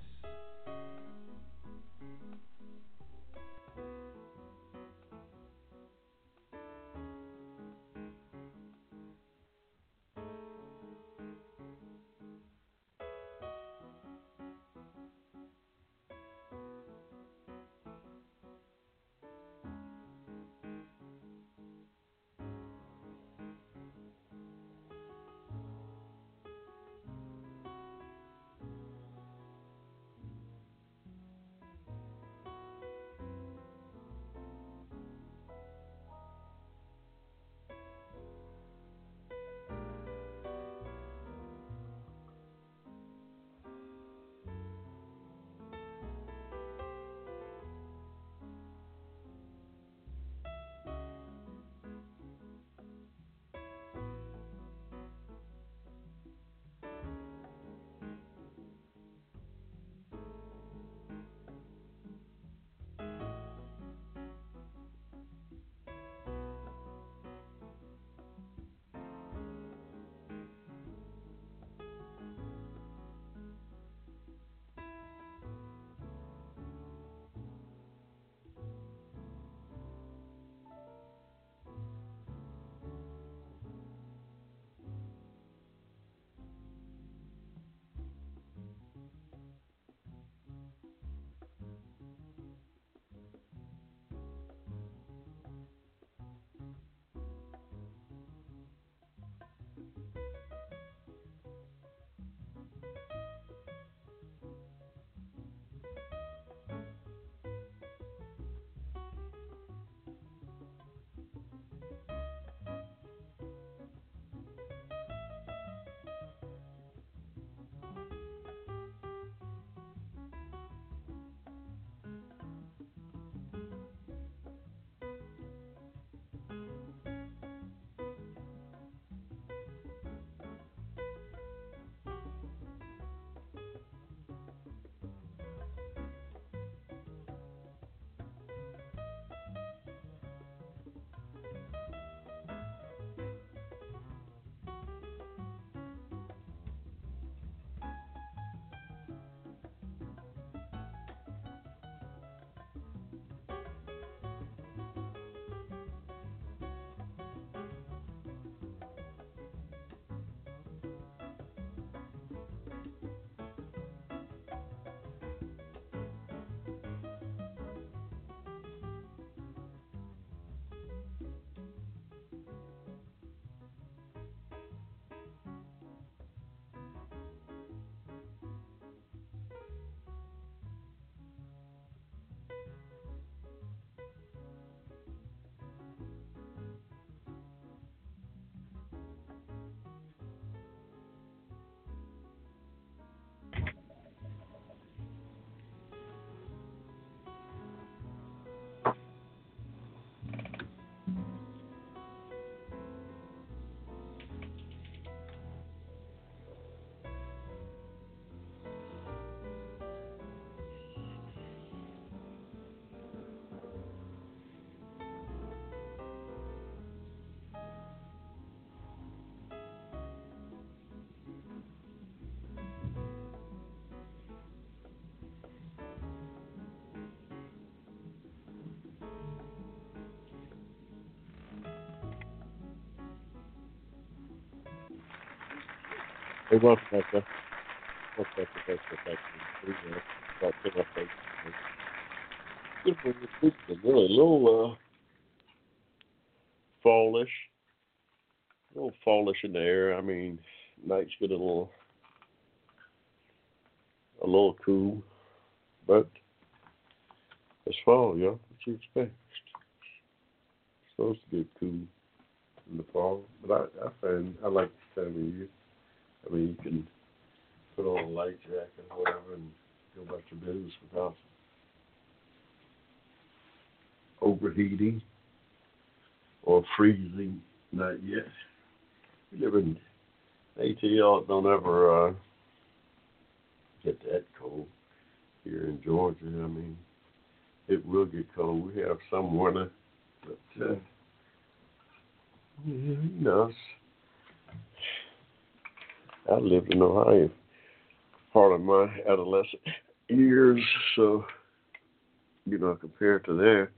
Hey, welcome back, sir. Welcome back to Facebook Action. About ten up there. Good for you. It's a little, uh, fallish. A little fallish in the air. I mean, nights get a little, a little cool, but it's fall, yo. What you expect? It's supposed to get cool in the fall, but I, I find I like this time of year. I mean, you can put on a light jacket or whatever and go about your business without overheating or freezing. Not yet. We live in ATL. Don't ever uh, get that cold here in Georgia. I mean, it will get cold. We have some winter, but uh, you know, it's I lived in Ohio part of my adolescent years, so you know, compared to there,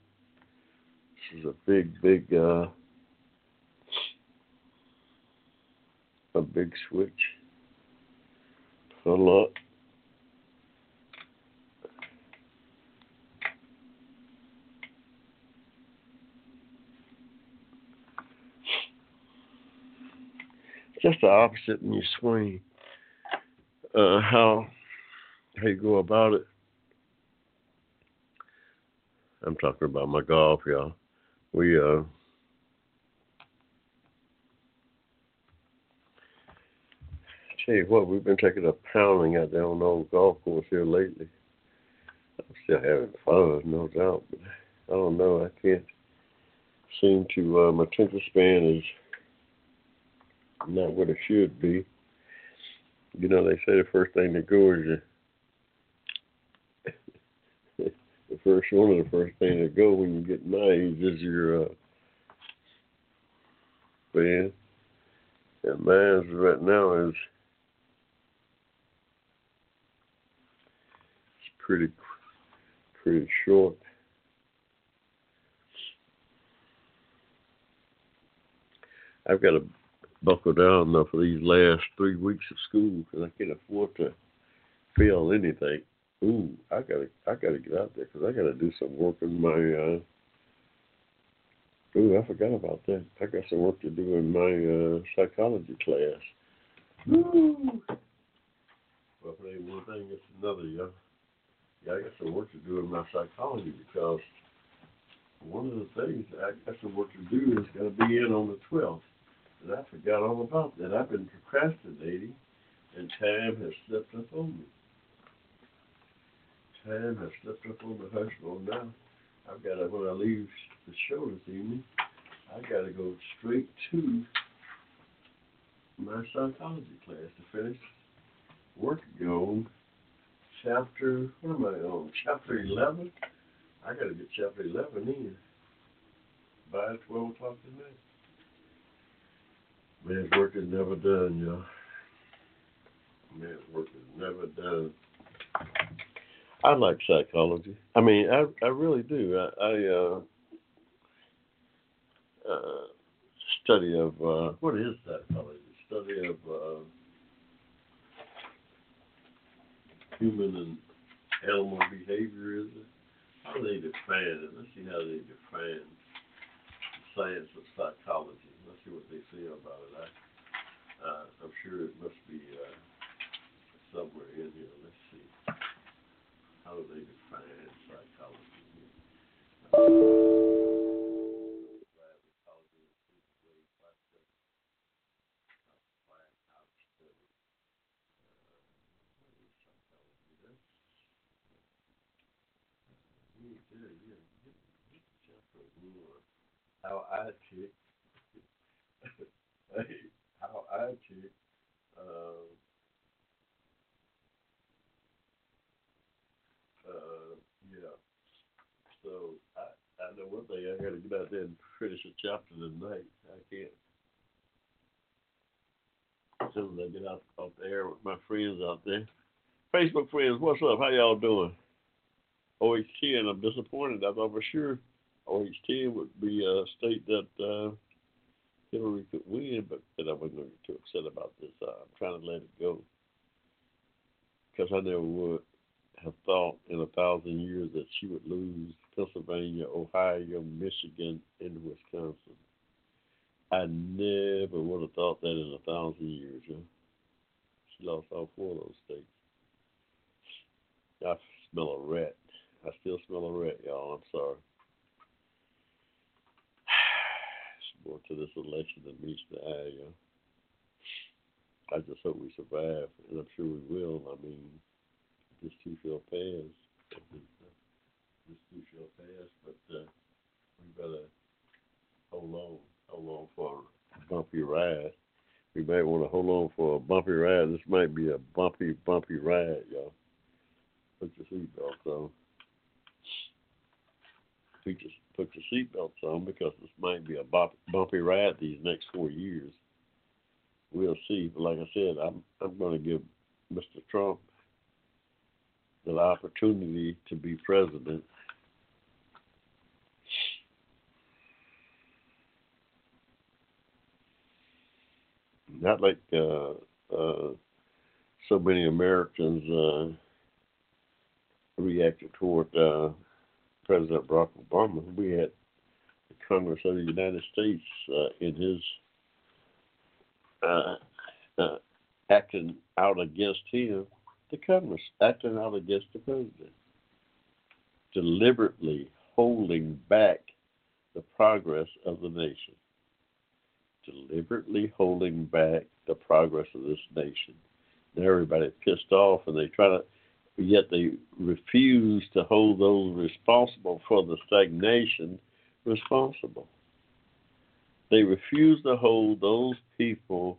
this is a big, big, uh, a big switch. A lot. Just the opposite when you swing. Uh, how how you go about it. I'm talking about my golf, y'all. We uh tell you what, we've been taking a pounding out there on the old golf course here lately. I'm still having fun, no doubt, but I don't know, I can't seem to uh my attention span is not what it should be. You know, they say the first thing to go is the first one of the first thing to go when you get my age is your uh band. And mine's right now is it's pretty pretty short. I've got to buckle down though for these last three weeks of school because I can't afford to fail anything. Ooh, I gotta, I gotta get out there because I gotta do some work in my. uh Ooh, I forgot about that. I got some work to do in my uh psychology class. Ooh. Well, if it ain't one thing, it's another, yeah. Yeah, I got some work to do in my psychology because one of the things I got some work to do is going to be in on the 12th. I forgot all about that. I've been procrastinating, and time has slipped up on me. Time has slipped up on the mode now. I've got to, when I leave the show this evening, I've got to go straight to my psychology class to finish working on chapter, what am I on? Chapter 11? I got to get chapter 11 in by 12 o'clock tonight. Man's work is never done, y'all. Man's work is never done. I like psychology. I mean, I I really do. I, I uh, uh, study of uh, what is psychology? Study of uh, human and animal behavior. Is it? How they define it? Let's see how they define the science of psychology. See what they say about it. I, uh, I'm sure it must be uh, somewhere in here. Let's see. How do they define psychology? Here? Uh, how I tick. how I tick. Um, uh, yeah. So I, I know one thing. I got to get out there and finish a chapter tonight. I can't. As soon as I get out off the air with my friends out there, Facebook friends, what's up? How y'all doing? Ohio, I'm disappointed. I thought for sure Ohio would be a state that uh, Hillary win, but then I wasn't to too upset about this. Uh, I'm trying to let it go because I never would have thought in a thousand years that she would lose Pennsylvania, Ohio, Michigan, and Wisconsin. I never would have thought that in a thousand years. Know? She lost all four of those states. I smell a rat. I still smell a rat, y'all. I'm sorry. More to this election than meets the eye. I just hope we survive, and I'm sure we will. I mean, this too shall pass. This too shall pass, but uh, we better hold on, hold on for a bumpy ride. We might want to hold on for a bumpy ride. This might be a bumpy, bumpy ride, y'all. Put your seatbelts on. Put your, put your seatbelts on because this might be a bump, bumpy ride these next four years. we'll see. But like I said, I'm I'm going to give Mr. Trump the opportunity to be president. Not like uh, uh, so many Americans uh, reacted toward uh, President Barack Obama. We had the Congress of the United States uh, in his uh, uh, acting out against him, the Congress acting out against the president, deliberately holding back the progress of the nation, deliberately holding back the progress of this nation. And everybody pissed off, and they try to, yet they refuse to hold those responsible for the stagnation responsible. They refuse to hold those people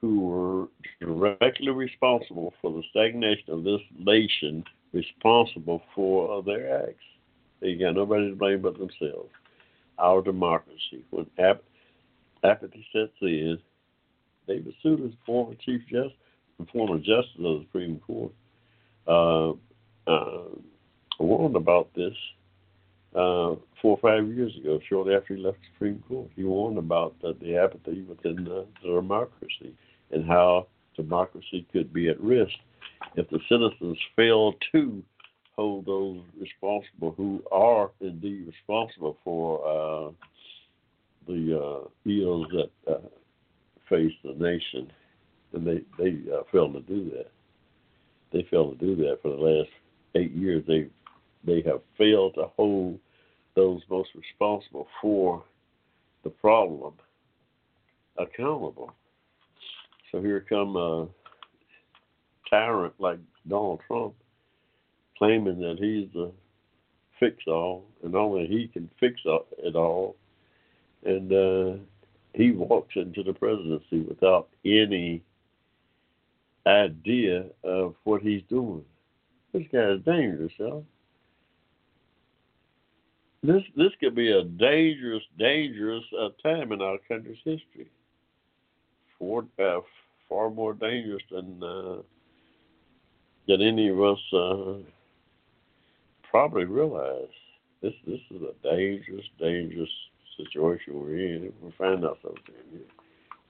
who were directly responsible for the stagnation of this nation responsible for their acts. They got nobody to blame but themselves. Our democracy. When ap- apathy sets in, David Souter, former Chief Justice, former Justice of the Supreme Court, uh, uh, warned about this uh, four or five years ago, shortly after he left the Supreme Court. He warned about the apathy within the, the democracy and how democracy could be at risk if the citizens fail to hold those responsible who are indeed responsible for uh, the uh, ills that uh, face the nation, and they they uh, fail to do that. They failed to do that for the last eight years. They they have failed to hold those most responsible for the problem accountable. So here come a tyrant like Donald Trump claiming that he's the fix all and only he can fix it all. And uh, he walks into the presidency without any idea of what he's doing. This guy is dangerous, y'all. This this could be a dangerous, dangerous uh, time in our country's history. For, uh, far more dangerous than uh, than any of us uh, probably realize. This this is a dangerous, dangerous situation we're in. We find ourselves in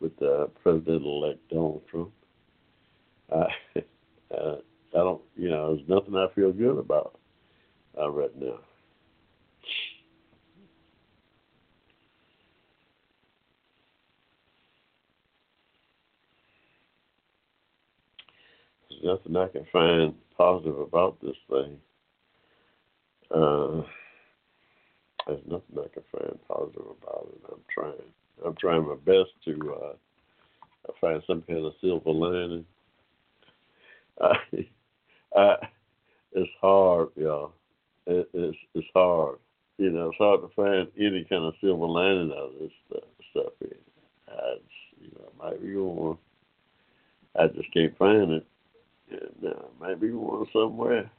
with uh, President-elect Donald Trump. Uh, uh, I don't, you know, there's nothing I feel good about uh, right now. There's nothing I can find positive about this thing. Uh, there's nothing I can find positive about it. I'm trying. I'm trying my best to uh, find some kind of silver lining. Uh, it's hard, y'all. It, it's it's hard. You know, it's hard to find any kind of silver lining out of this stuff. stuff here. I just, you know, might be one. I just can't find it. And uh, might be one somewhere.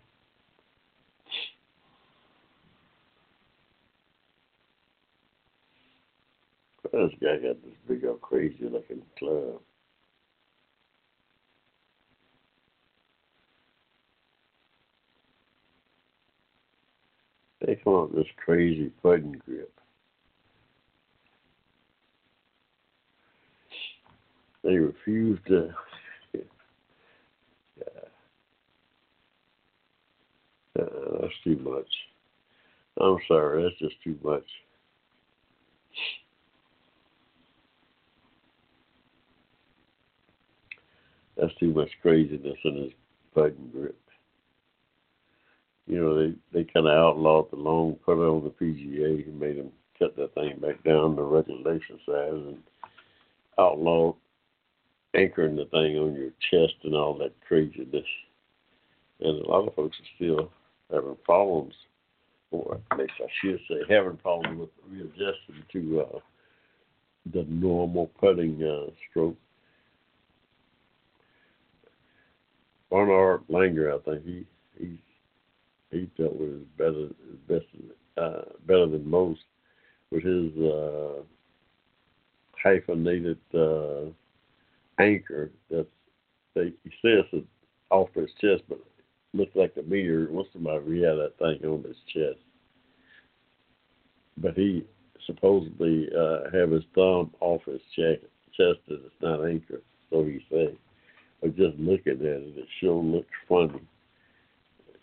This guy got this big old crazy looking club. They come up with this crazy pudding grip. They refuse to. yeah. Uh, that's too much. I'm sorry, that's just too much. That's too much craziness in his pudding grip you know, they they kind of outlawed the long put on the PGA and made them cut that thing back down to regulation size and outlawed anchoring the thing on your chest and all that craziness. And a lot of folks are still having problems, or at least I should say, having problems with readjusting to uh, the normal putting uh, stroke. Bernhard Langer, I think he he he dealt with it better best uh, better than most with his uh, hyphenated uh, anchor that's they he says it's off his chest, but it looks like the meter. Once somebody we had that thing on his chest, but he supposedly uh, have his thumb off his chest, chest and it's not anchored. So he said. But just looking at it, it sure looks funny.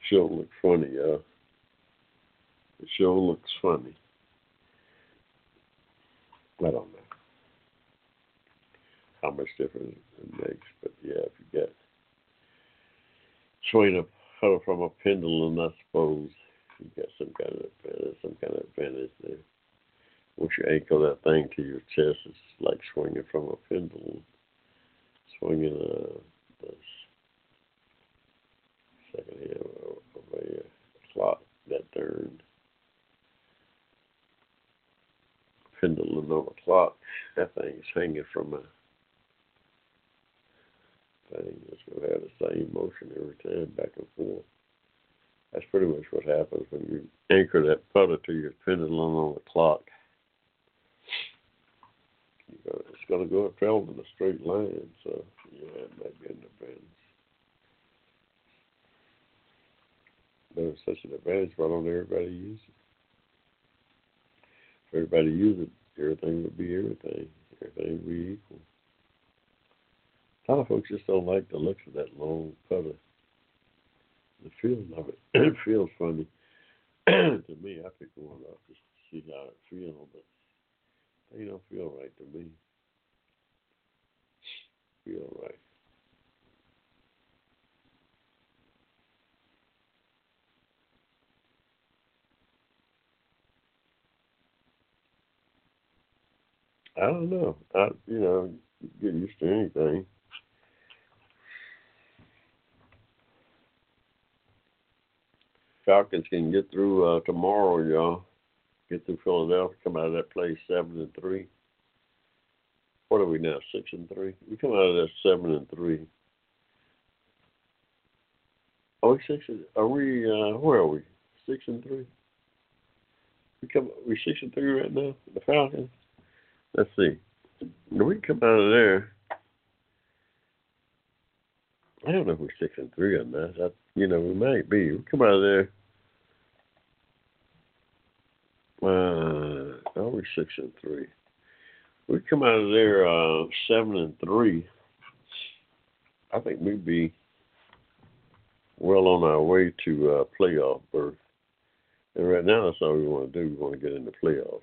Sure looks funny, y'all. It sure looks funny. I don't know how much difference it makes, but yeah, if you get swing a from a pendulum, I suppose you got some kind of advantage, some kind of advantage there. Once you anchor that thing to your chest, it's like swinging from a pendulum, swinging a, a second hand of a clock that turned. pendulum on a clock. That thing's hanging from a thing. It's going to have the same motion every time, back and forth. That's pretty much what happens when you anchor that putter to your pendulum on the clock. It's going to go travel in a straight line, so yeah, it might be an advantage. It's such an advantage, why don't everybody use it? If everybody use it, everything would be everything. Everything would be equal. A lot of folks just don't like the looks of that long putter. The feeling of it, it feels funny. to me, I pick one up just to see how it feels, but they don't feel right to me. Feel right. I don't know. I you know get used to anything. Falcons can get through uh, tomorrow, y'all. Get through Philadelphia, come out of that place seven and three. What are we now? Six and three. We come out of that seven and three. Are we six? And, are we? Uh, where are we? Six and three. We come. We six and three right now. The Falcons. Let's see. We come out of there. I don't know if we're six and three on that. I, you know, we might be. We come out of there. Uh, oh, we're six and three. We come out of there uh, seven and three. I think we'd be well on our way to uh, playoff berth. And right now, that's all we want to do. We want to get in the playoffs.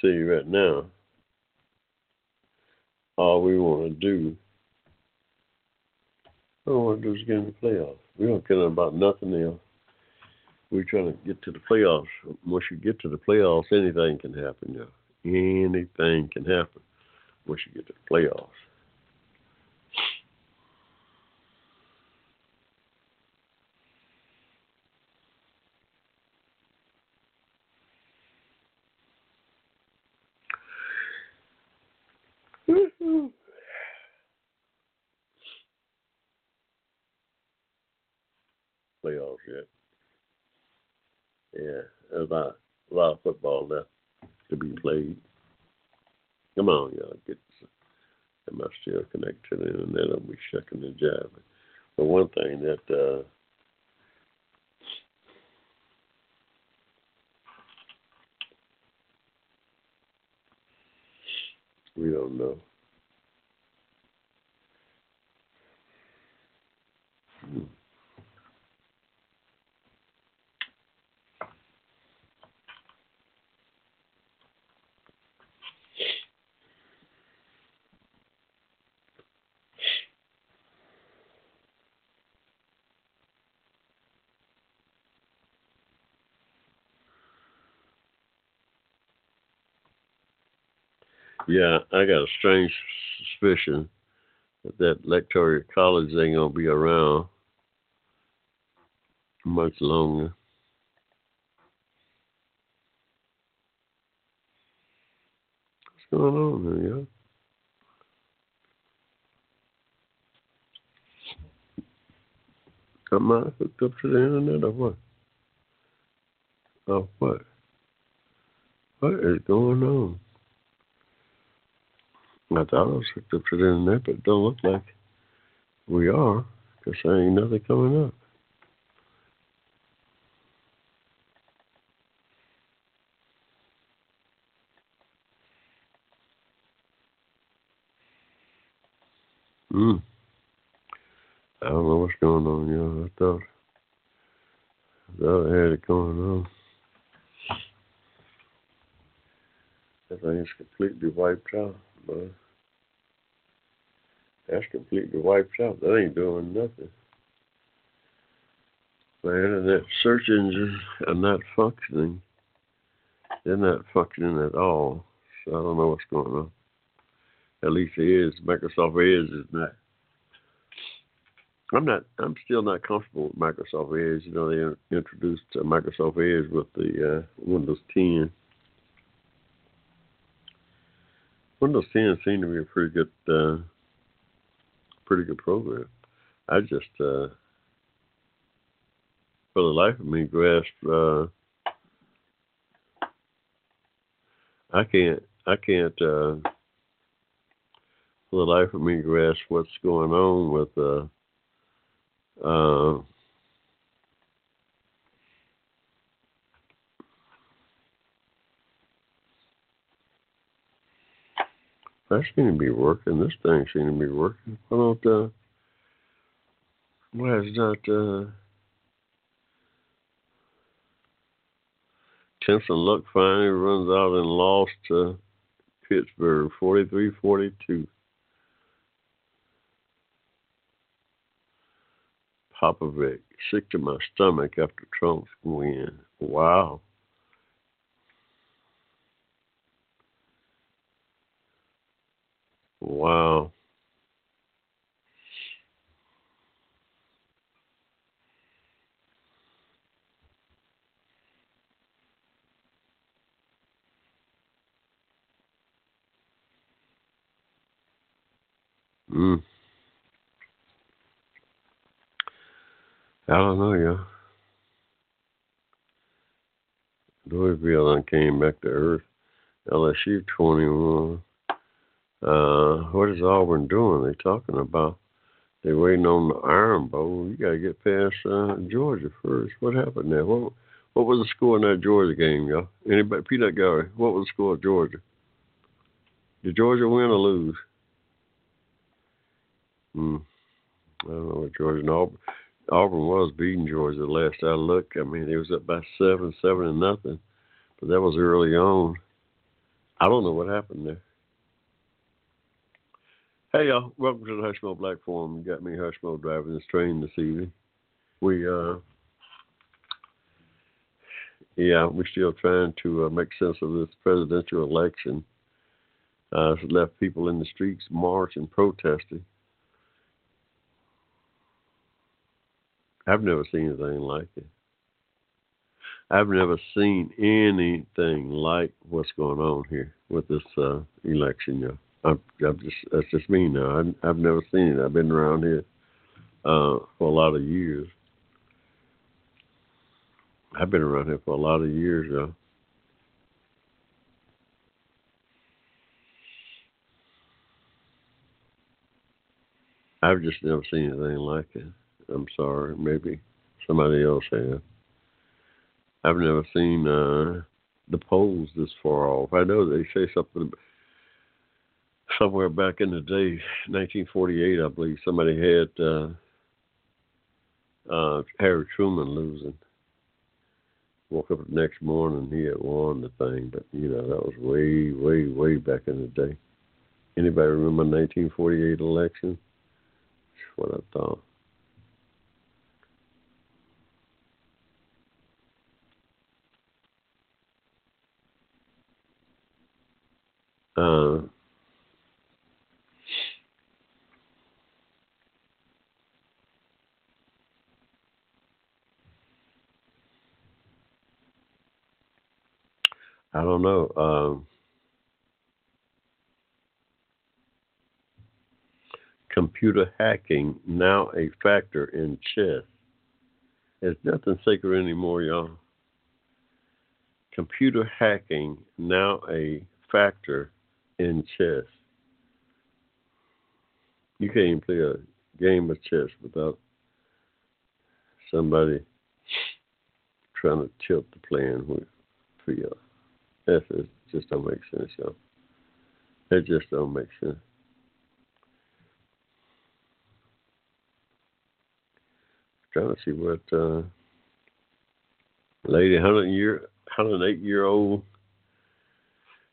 See right now, all we want to do, all we want to do is get in the playoffs. We don't care about nothing else. We're trying to get to the playoffs. Once you get to the playoffs, anything can happen. Yeah, anything can happen once you get to the playoffs. Playoffs yet. Yeah, there's a lot, a lot of football left to be played. Come on, y'all, get I still connected the internet? I'll be shucking the job. But one thing that uh we don't know. Hmm. Yeah, I got a strange suspicion that that electoral college ain't gonna be around much longer. What's going on here, y'all? Am I hooked up to the internet or what? Oh, what? What is going on? I thought I was hooked up to the internet, but it don't look like we are because there ain't nothing coming up. Hmm. I don't know what's going on, y'all. I thought, I thought I had it going on. That thing's completely wiped out, but that's completely wiped out. That ain't doing nothing. My internet search engine are not functioning. They're not functioning at all. So I don't know what's going on. At least it is. Microsoft Edge is not. I'm not. I'm still not comfortable with Microsoft Edge. You know, they introduced uh, Microsoft Edge with the uh, Windows 10. Windows 10 seemed to be a pretty good, uh, pretty good program. I just, uh, for the life of me, grasp. Uh, I can't. I can't. Uh, for the life of me, grasp what's going on with. Uh, uh, that seems to be working. This thing seems to be working. Why don't uh why is not uh Clemson Luck finally runs out and lost to Pittsburgh forty three forty two. Popovich, sick to my stomach after Trump's win. Wow. Wow. Mm. I don't know, yeah. Louisville and came back to earth. LSU 21. Uh, what is Auburn doing? They talking about they waiting on the Iron Bowl. You got to get past uh, Georgia first. What happened there? What what was the score in that Georgia game, y'all? Anybody? Peanut Gary. What was the score of Georgia? Did Georgia win or lose? Hmm. I don't know what Georgia and Auburn. Auburn was beating Georgia the last I looked. I mean, it was up by seven, seven and nothing, but that was early on. I don't know what happened there. Hey y'all, welcome to the Hushmo Black Forum. You got me Hushmo driving this train this evening. We uh yeah, we're still trying to uh, make sense of this presidential election. Uh, it's left people in the streets marching, protesting. I've never seen anything like it. I've never seen anything like what's going on here with this uh, election. Know. I'm, I'm just that's just me now. I, I've never seen it. I've been around here uh, for a lot of years. I've been around here for a lot of years, though. I've just never seen anything like it. I'm sorry, maybe somebody else has. I've never seen uh, the polls this far off. I know they say something somewhere back in the day, 1948, I believe, somebody had uh, uh, Harry Truman losing. Woke up the next morning, he had won the thing, but you know that was way, way, way back in the day. Anybody remember 1948 election? That's what I thought. Uh, I don't know. Um, computer hacking now a factor in chess. There's nothing sacred anymore, y'all. Computer hacking now a factor in chess. You can't even play a game of chess without somebody trying to tilt the plan for you. Is, just don't make sense, y'all. That just don't make sense. Trying to see what uh, lady, hundred year, hundred eight year old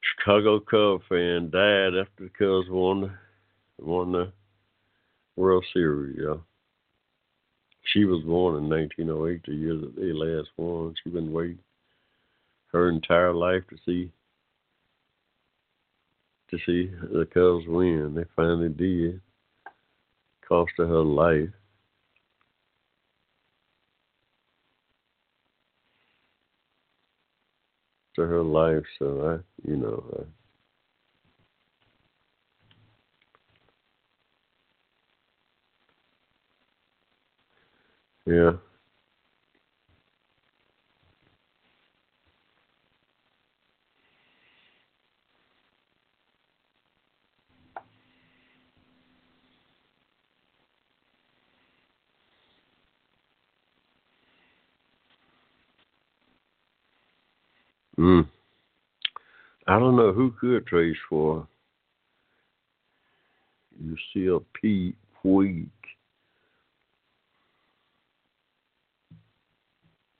Chicago Cub fan died after the Cubs won won the World Series. Yeah, she was born in 1908, the year that they last won. She's been waiting her entire life to see to see the Cubs win. They finally did. Cost her her life. To her life, so I, you know, I, yeah. Mm. I don't know who could trace for you see a P week.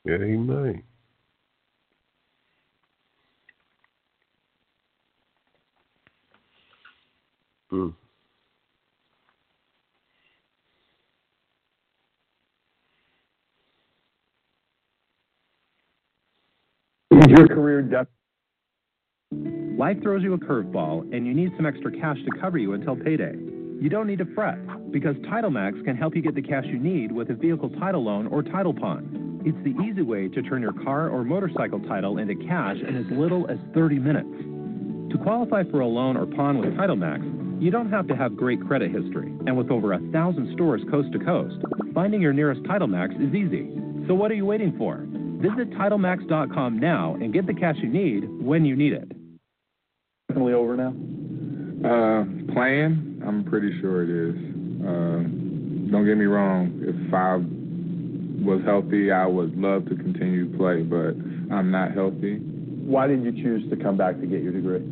Yeah, he may. Mm. Is your career death. Life throws you a curveball, and you need some extra cash to cover you until payday. You don't need to fret, because TitleMax can help you get the cash you need with a vehicle title loan or title pawn. It's the easy way to turn your car or motorcycle title into cash in as little as 30 minutes. To qualify for a loan or pawn with TitleMax, you don't have to have great credit history, and with over a thousand stores coast to coast, finding your nearest TitleMax is easy. So what are you waiting for? Visit TitleMax.com now and get the cash you need when you need it. Definitely over now? Uh, playing, I'm pretty sure it is. Uh, don't get me wrong. If I was healthy, I would love to continue to play, but I'm not healthy. Why did you choose to come back to get your degree?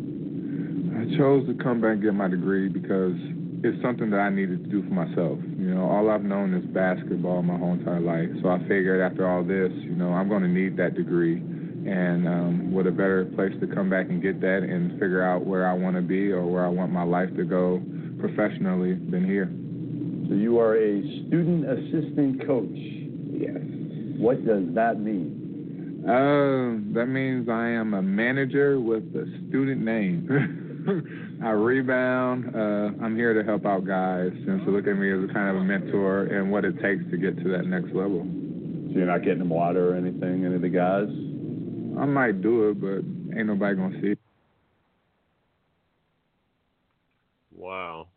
I chose to come back and get my degree because it's something that I needed to do for myself. You know, all I've known is basketball my whole entire life. So I figured after all this, you know, I'm going to need that degree. And um, what a better place to come back and get that and figure out where I want to be or where I want my life to go professionally than here. So you are a student assistant coach. Yes. What does that mean? Uh, that means I am a manager with a student name. I rebound. Uh, I'm here to help out guys and to look at me as a kind of a mentor and what it takes to get to that next level. So you're not getting them water or anything, any of the guys? I might do it, but ain't nobody gonna see. it. Wow.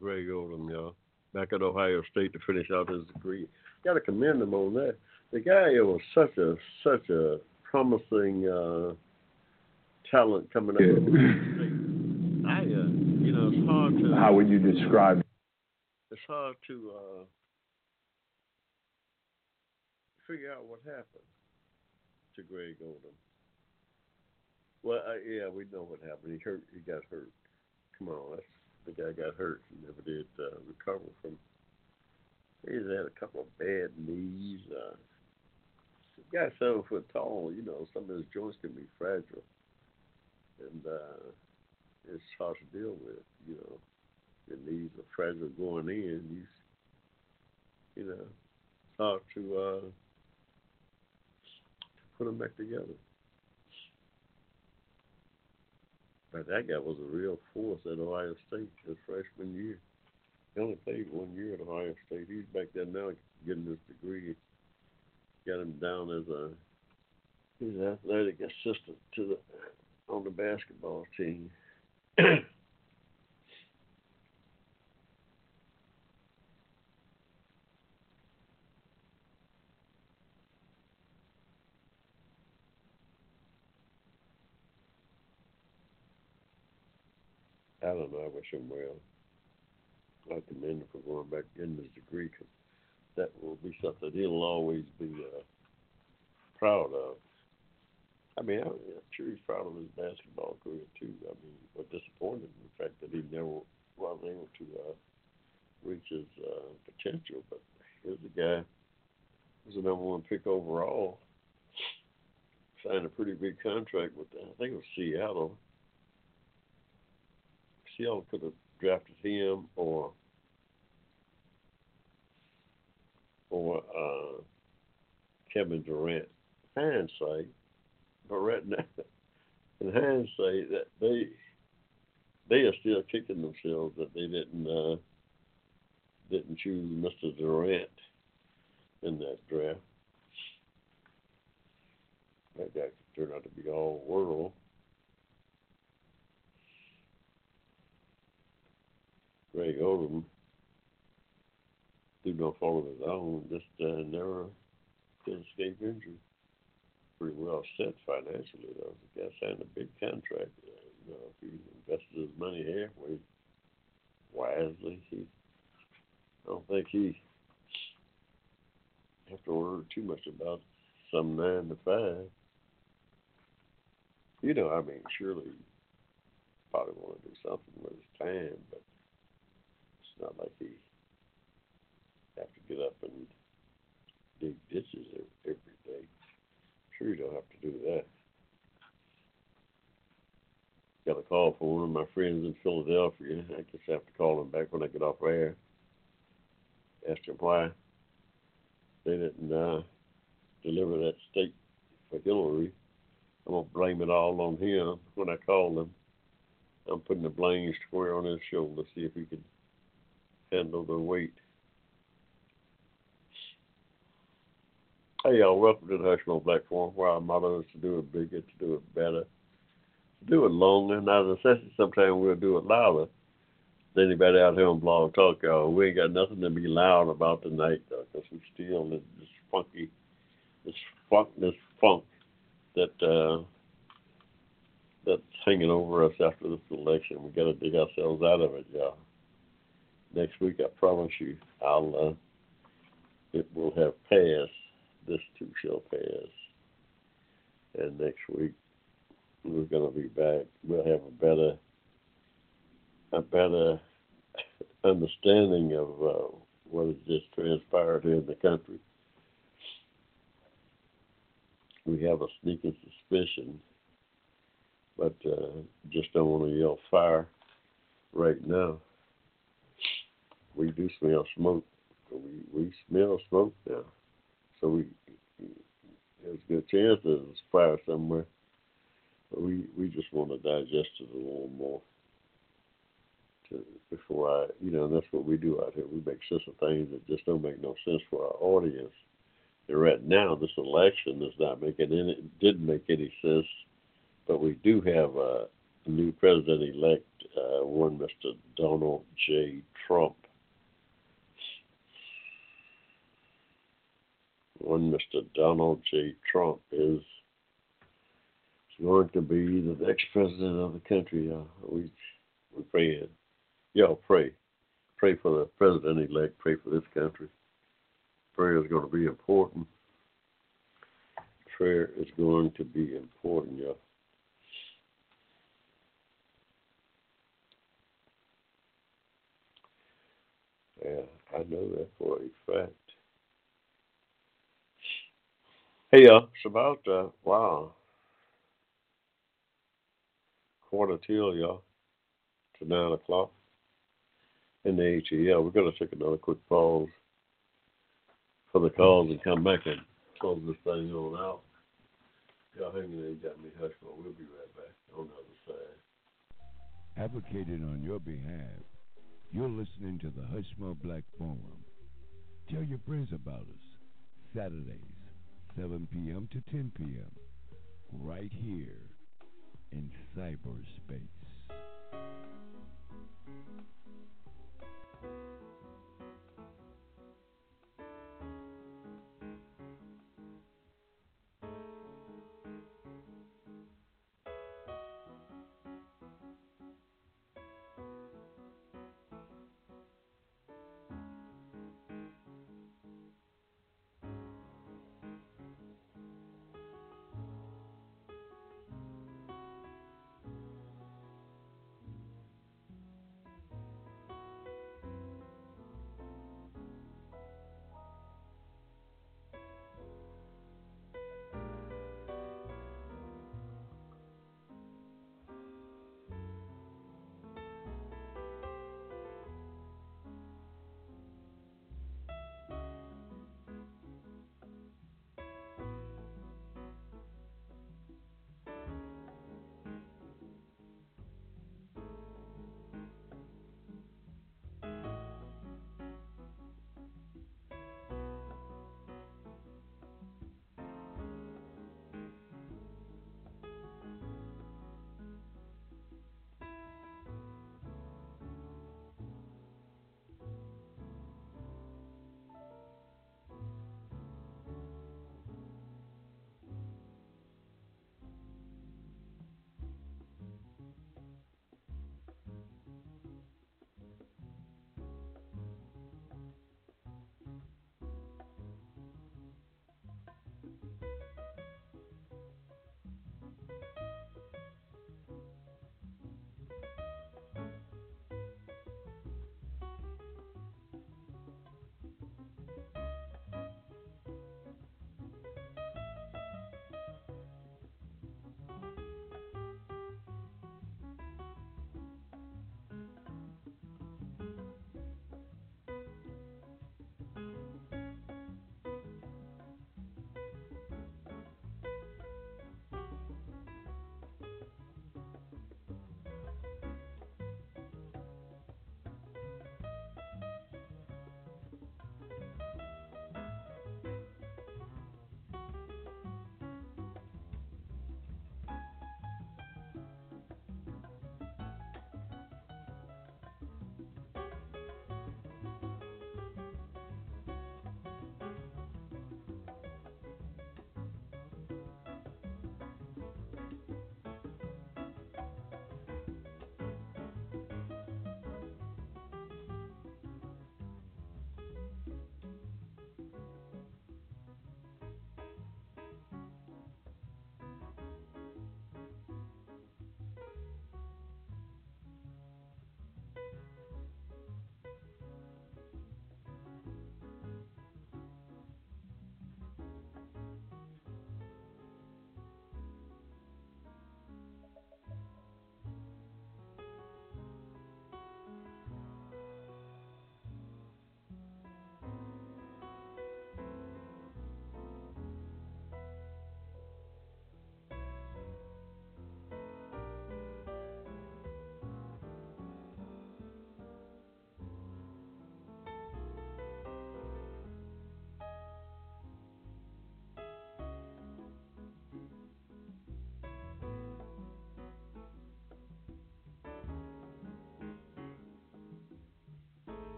Greg Oden, y'all. Back at Ohio State to finish out his degree. Gotta commend him on that. The guy was such a such a promising uh talent coming up. Yeah. I uh, you know, it's hard to How would you describe it? it's hard to uh figure out what happened to Greg Oden. Well, yeah, we know what happened. He hurt. He got hurt. Come on, that's the guy got hurt. He never did uh, recover from. He's had a couple of bad knees. Uh, the seven foot tall. You know, some of his joints can be fragile, and uh, it's hard to deal with. You know, your knees are fragile going in. You, you know, hard to uh, put them back together. But that guy was a real force at Ohio State his freshman year. He only played one year at Ohio State. He's back there now getting his degree. Got him down as a he's athletic assistant to the on the basketball team. I don't know. I wish him well. I commend him for going back getting his degree because that will be something he'll always be uh, proud of. I mean, I'm sure he's proud of his basketball career too. I mean, but disappointed in the fact that he never was able to uh, reach his uh, potential. But here's a guy who's the number one pick overall, signed a pretty big contract with I think it was Seattle. Seattle could have drafted him or or uh, Kevin Durant. Hindsight, but right now, in hindsight, that they they are still kicking themselves that they didn't uh, didn't choose Mr. Durant in that draft. That guy could turn out to be all world. Greg Oden through no fault of his own, just uh, never could escape injury. Pretty well set financially, though. The guy signed a big contract. Uh, you know, if he invested his money halfway wisely, he I don't think he have to worry too much about some nine to five. You know, I mean, surely probably want to do something with his time, but it's not like he have to get up and dig ditches every day. Sure, you don't have to do that. Got a call from one of my friends in Philadelphia. I just have to call them back when I get off air. Ask them why they didn't uh, deliver that steak for Hillary. I'm gonna blame it all on him when I call him. I'm putting the blame square on his shoulder, see if he can handle the weight. Hey y'all, welcome to the Hushmo Black Forum, where our motto is to do it bigger, to do it better, do it longer. Now, the necessity, sometimes we'll do it louder than anybody out here on Blog Talk, y'all. We ain't got nothing to be loud about tonight, though, because we still in this funky, this funk, this funk that uh, that's hanging over us after this election. We got to dig ourselves out of it, y'all. Next week, I promise you, I'll uh, it will have passed this too shall pass. And next week we're gonna be back. We'll have a better a better understanding of uh, what has just transpired here in the country. We have a sneaking suspicion, but uh, just don't want to yell fire right now. We do smell smoke. We we smell smoke now. So we there's a good chance there's fire somewhere. We we just want to digest it a little more to before I you know, and that's what we do out here. We make sense of things that just don't make no sense for our audience. And right now this election is not making any didn't make any sense. But we do have a new president elect, uh, one Mr. Donald J. Trump one Mr. Donald J. Trump is going to be the next president of the country. Uh, we we pray, y'all pray, pray for the president elect, pray for this country. Prayer is going to be important. Prayer is going to be important, y'all. Yeah, I know that for a fact. Hey, uh, it's about, uh, wow, quarter till, y'all, to nine o'clock in the ATL. We're going to take another quick pause for the calls and come back and close this thing on out. Y'all hang in there, you got me hushed, but we'll be right back on the other side. Advocating on your behalf, you're listening to the Hushmo Black Forum. Tell your friends about us. Saturdays, 7 p.m. to 10 p.m. right here in cyberspace.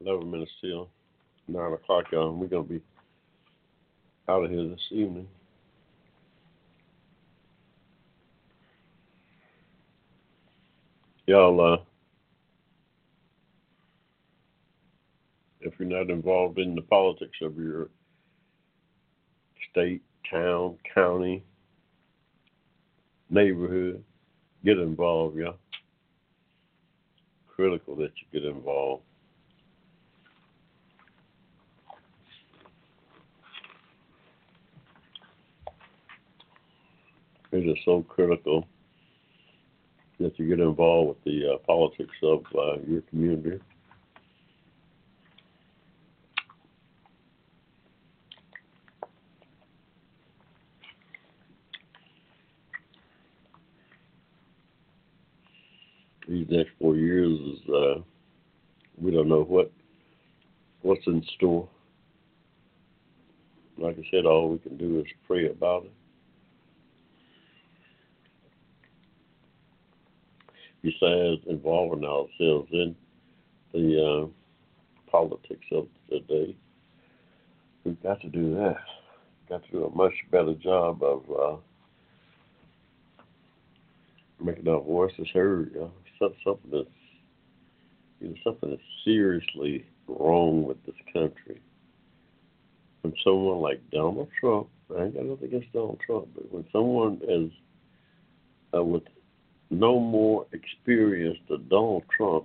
Eleven minutes till nine o'clock, y'all. We're gonna be out of here this evening. Y'all, uh, if you're not involved in the politics of your state, town, county, neighborhood, get involved, y'all. Critical that you get involved. It is so critical that you get involved with the uh, politics of uh, your community. These next four years is uh, we don't know what what's in store. Like I said, all we can do is pray about it. besides involving ourselves in the uh, politics of the day, we've got to do that. Got to do a much better job of uh, making our voices heard. Something that's you know something that's seriously wrong with this country. When someone like Donald Trump, I ain't got nothing against Donald Trump, but when someone is uh, with no more experience than Donald Trump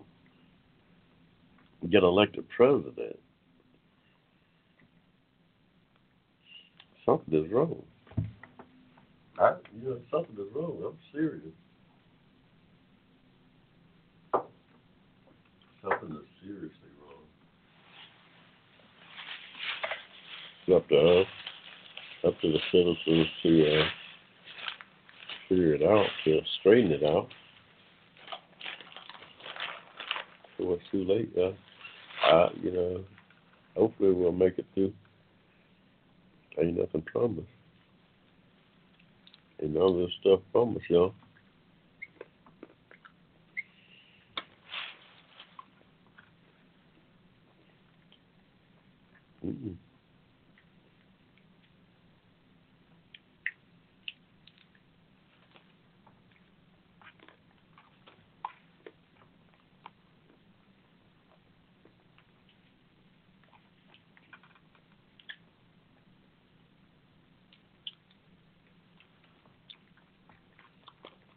get elected president, something is wrong. I, you know, something is wrong. I'm serious. Something is seriously wrong. It's up to us, up to the citizens to uh, figure it out, to straighten it out. So it's too late, uh, you know, hopefully we'll make it through. Ain't nothing promised. Ain't of this stuff promised, y'all. Mm-mm.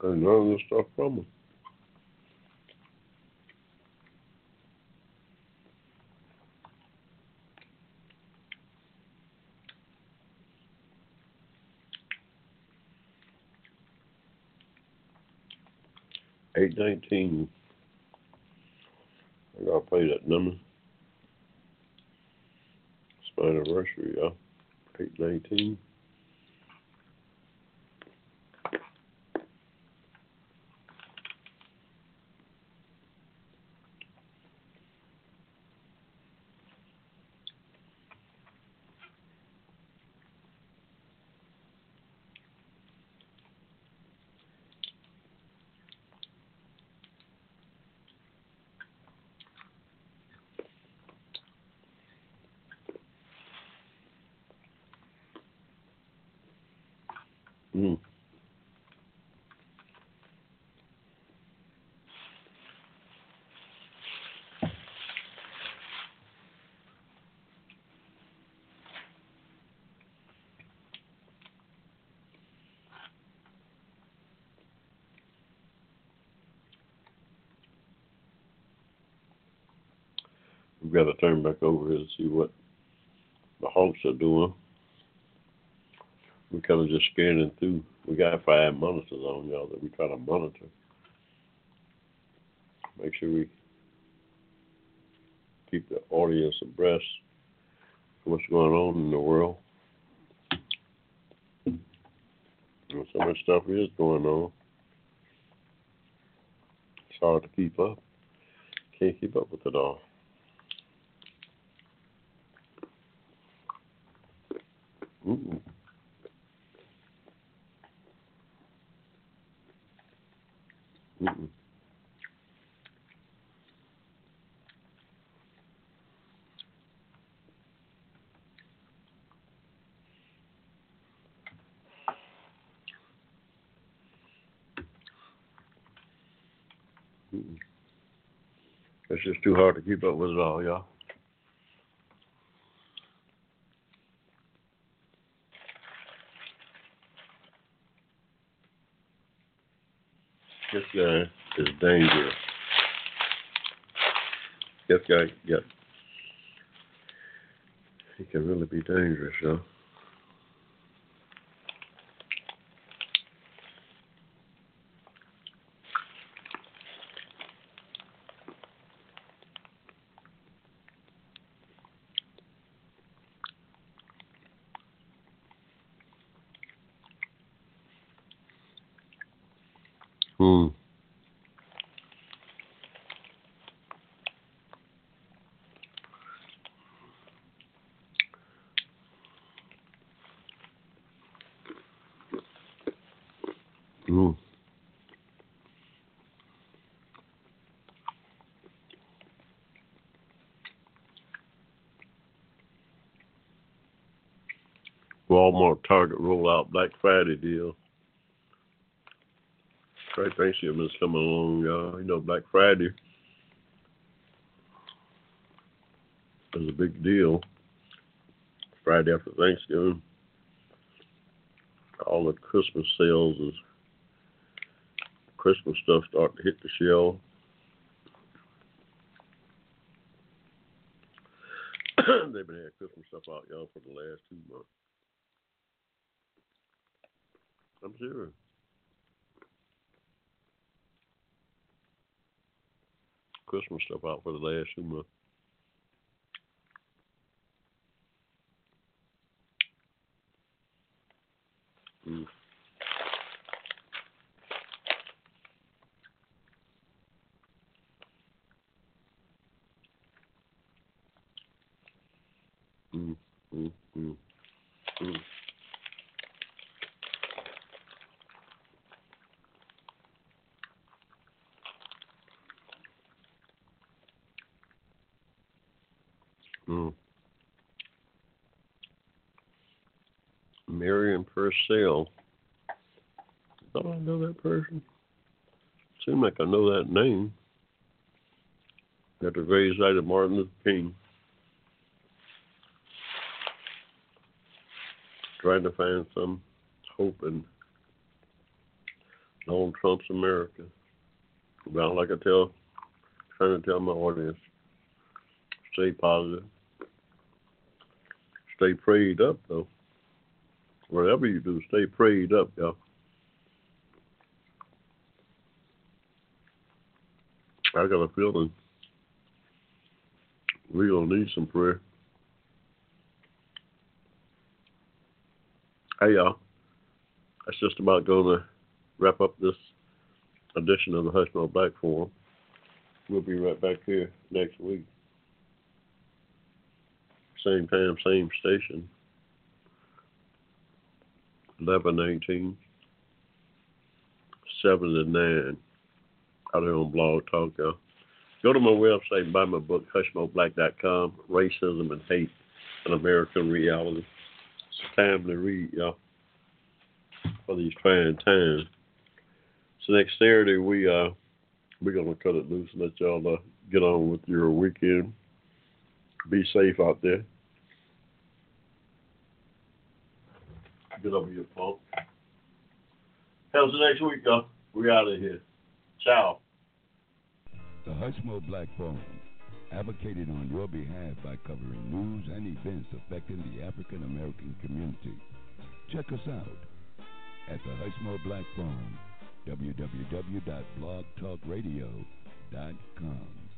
And of this stuff promised. Eight nineteen. I gotta play that number. It's my anniversary, y'all. Eight nineteen. Mm. We've got to turn back over here to see what the Hawks are doing. We're kind of just scanning through. We got five monitors on y'all that we try to monitor. Make sure we keep the audience abreast of what's going on in the world. And so much stuff is going on. It's hard to keep up. Can't keep up with it all. Ooh. Mm-mm. Mm-mm. It's just too hard to keep up with it all, y'all. Guy is dangerous. This guy, yeah, he can really be dangerous, though. Hmm. Hmm. Walmart Target rollout Black Friday deal. Great Thanksgiving's coming along, y'all. You know, Black Friday is a big deal. Friday after Thanksgiving. All the Christmas sales is Christmas stuff start to hit the shelf. They've been having Christmas stuff out, y'all, for the last two months. I'm serious. Christmas stuff out for the last two months. Mm, mm, mm, mm. Mm. Purcell. Thought I know that person. Seemed like I know that name. At the very side of Martin Luther King. Trying to find some hope in Donald Trump's America. About like I tell, trying to tell my audience, stay positive. Stay prayed up, though. Whatever you do, stay prayed up, y'all. I got a feeling we're going to need some prayer. Hey, y'all. That's just about going to wrap up this edition of the Hushmo Black Forum. We'll be right back here next week. Same time, same station. 1118 7 to 9 out here on Blog Talk, y'all. Go to my website buy my book, HushmoBlack.com, Racism and Hate, an American Reality. It's time to read, y'all, for these trying times. So next Saturday, we, uh, we're going to cut it loose and let y'all uh, get on with your weekend. Be safe out there. Get over here, folks. The next week, y'all? We're out of here. Ciao. The Hushmo Black Forum, advocated on your behalf by covering news and events affecting the African American community. Check us out at the Hushmo Black Forum, www.blogtalkradio.com.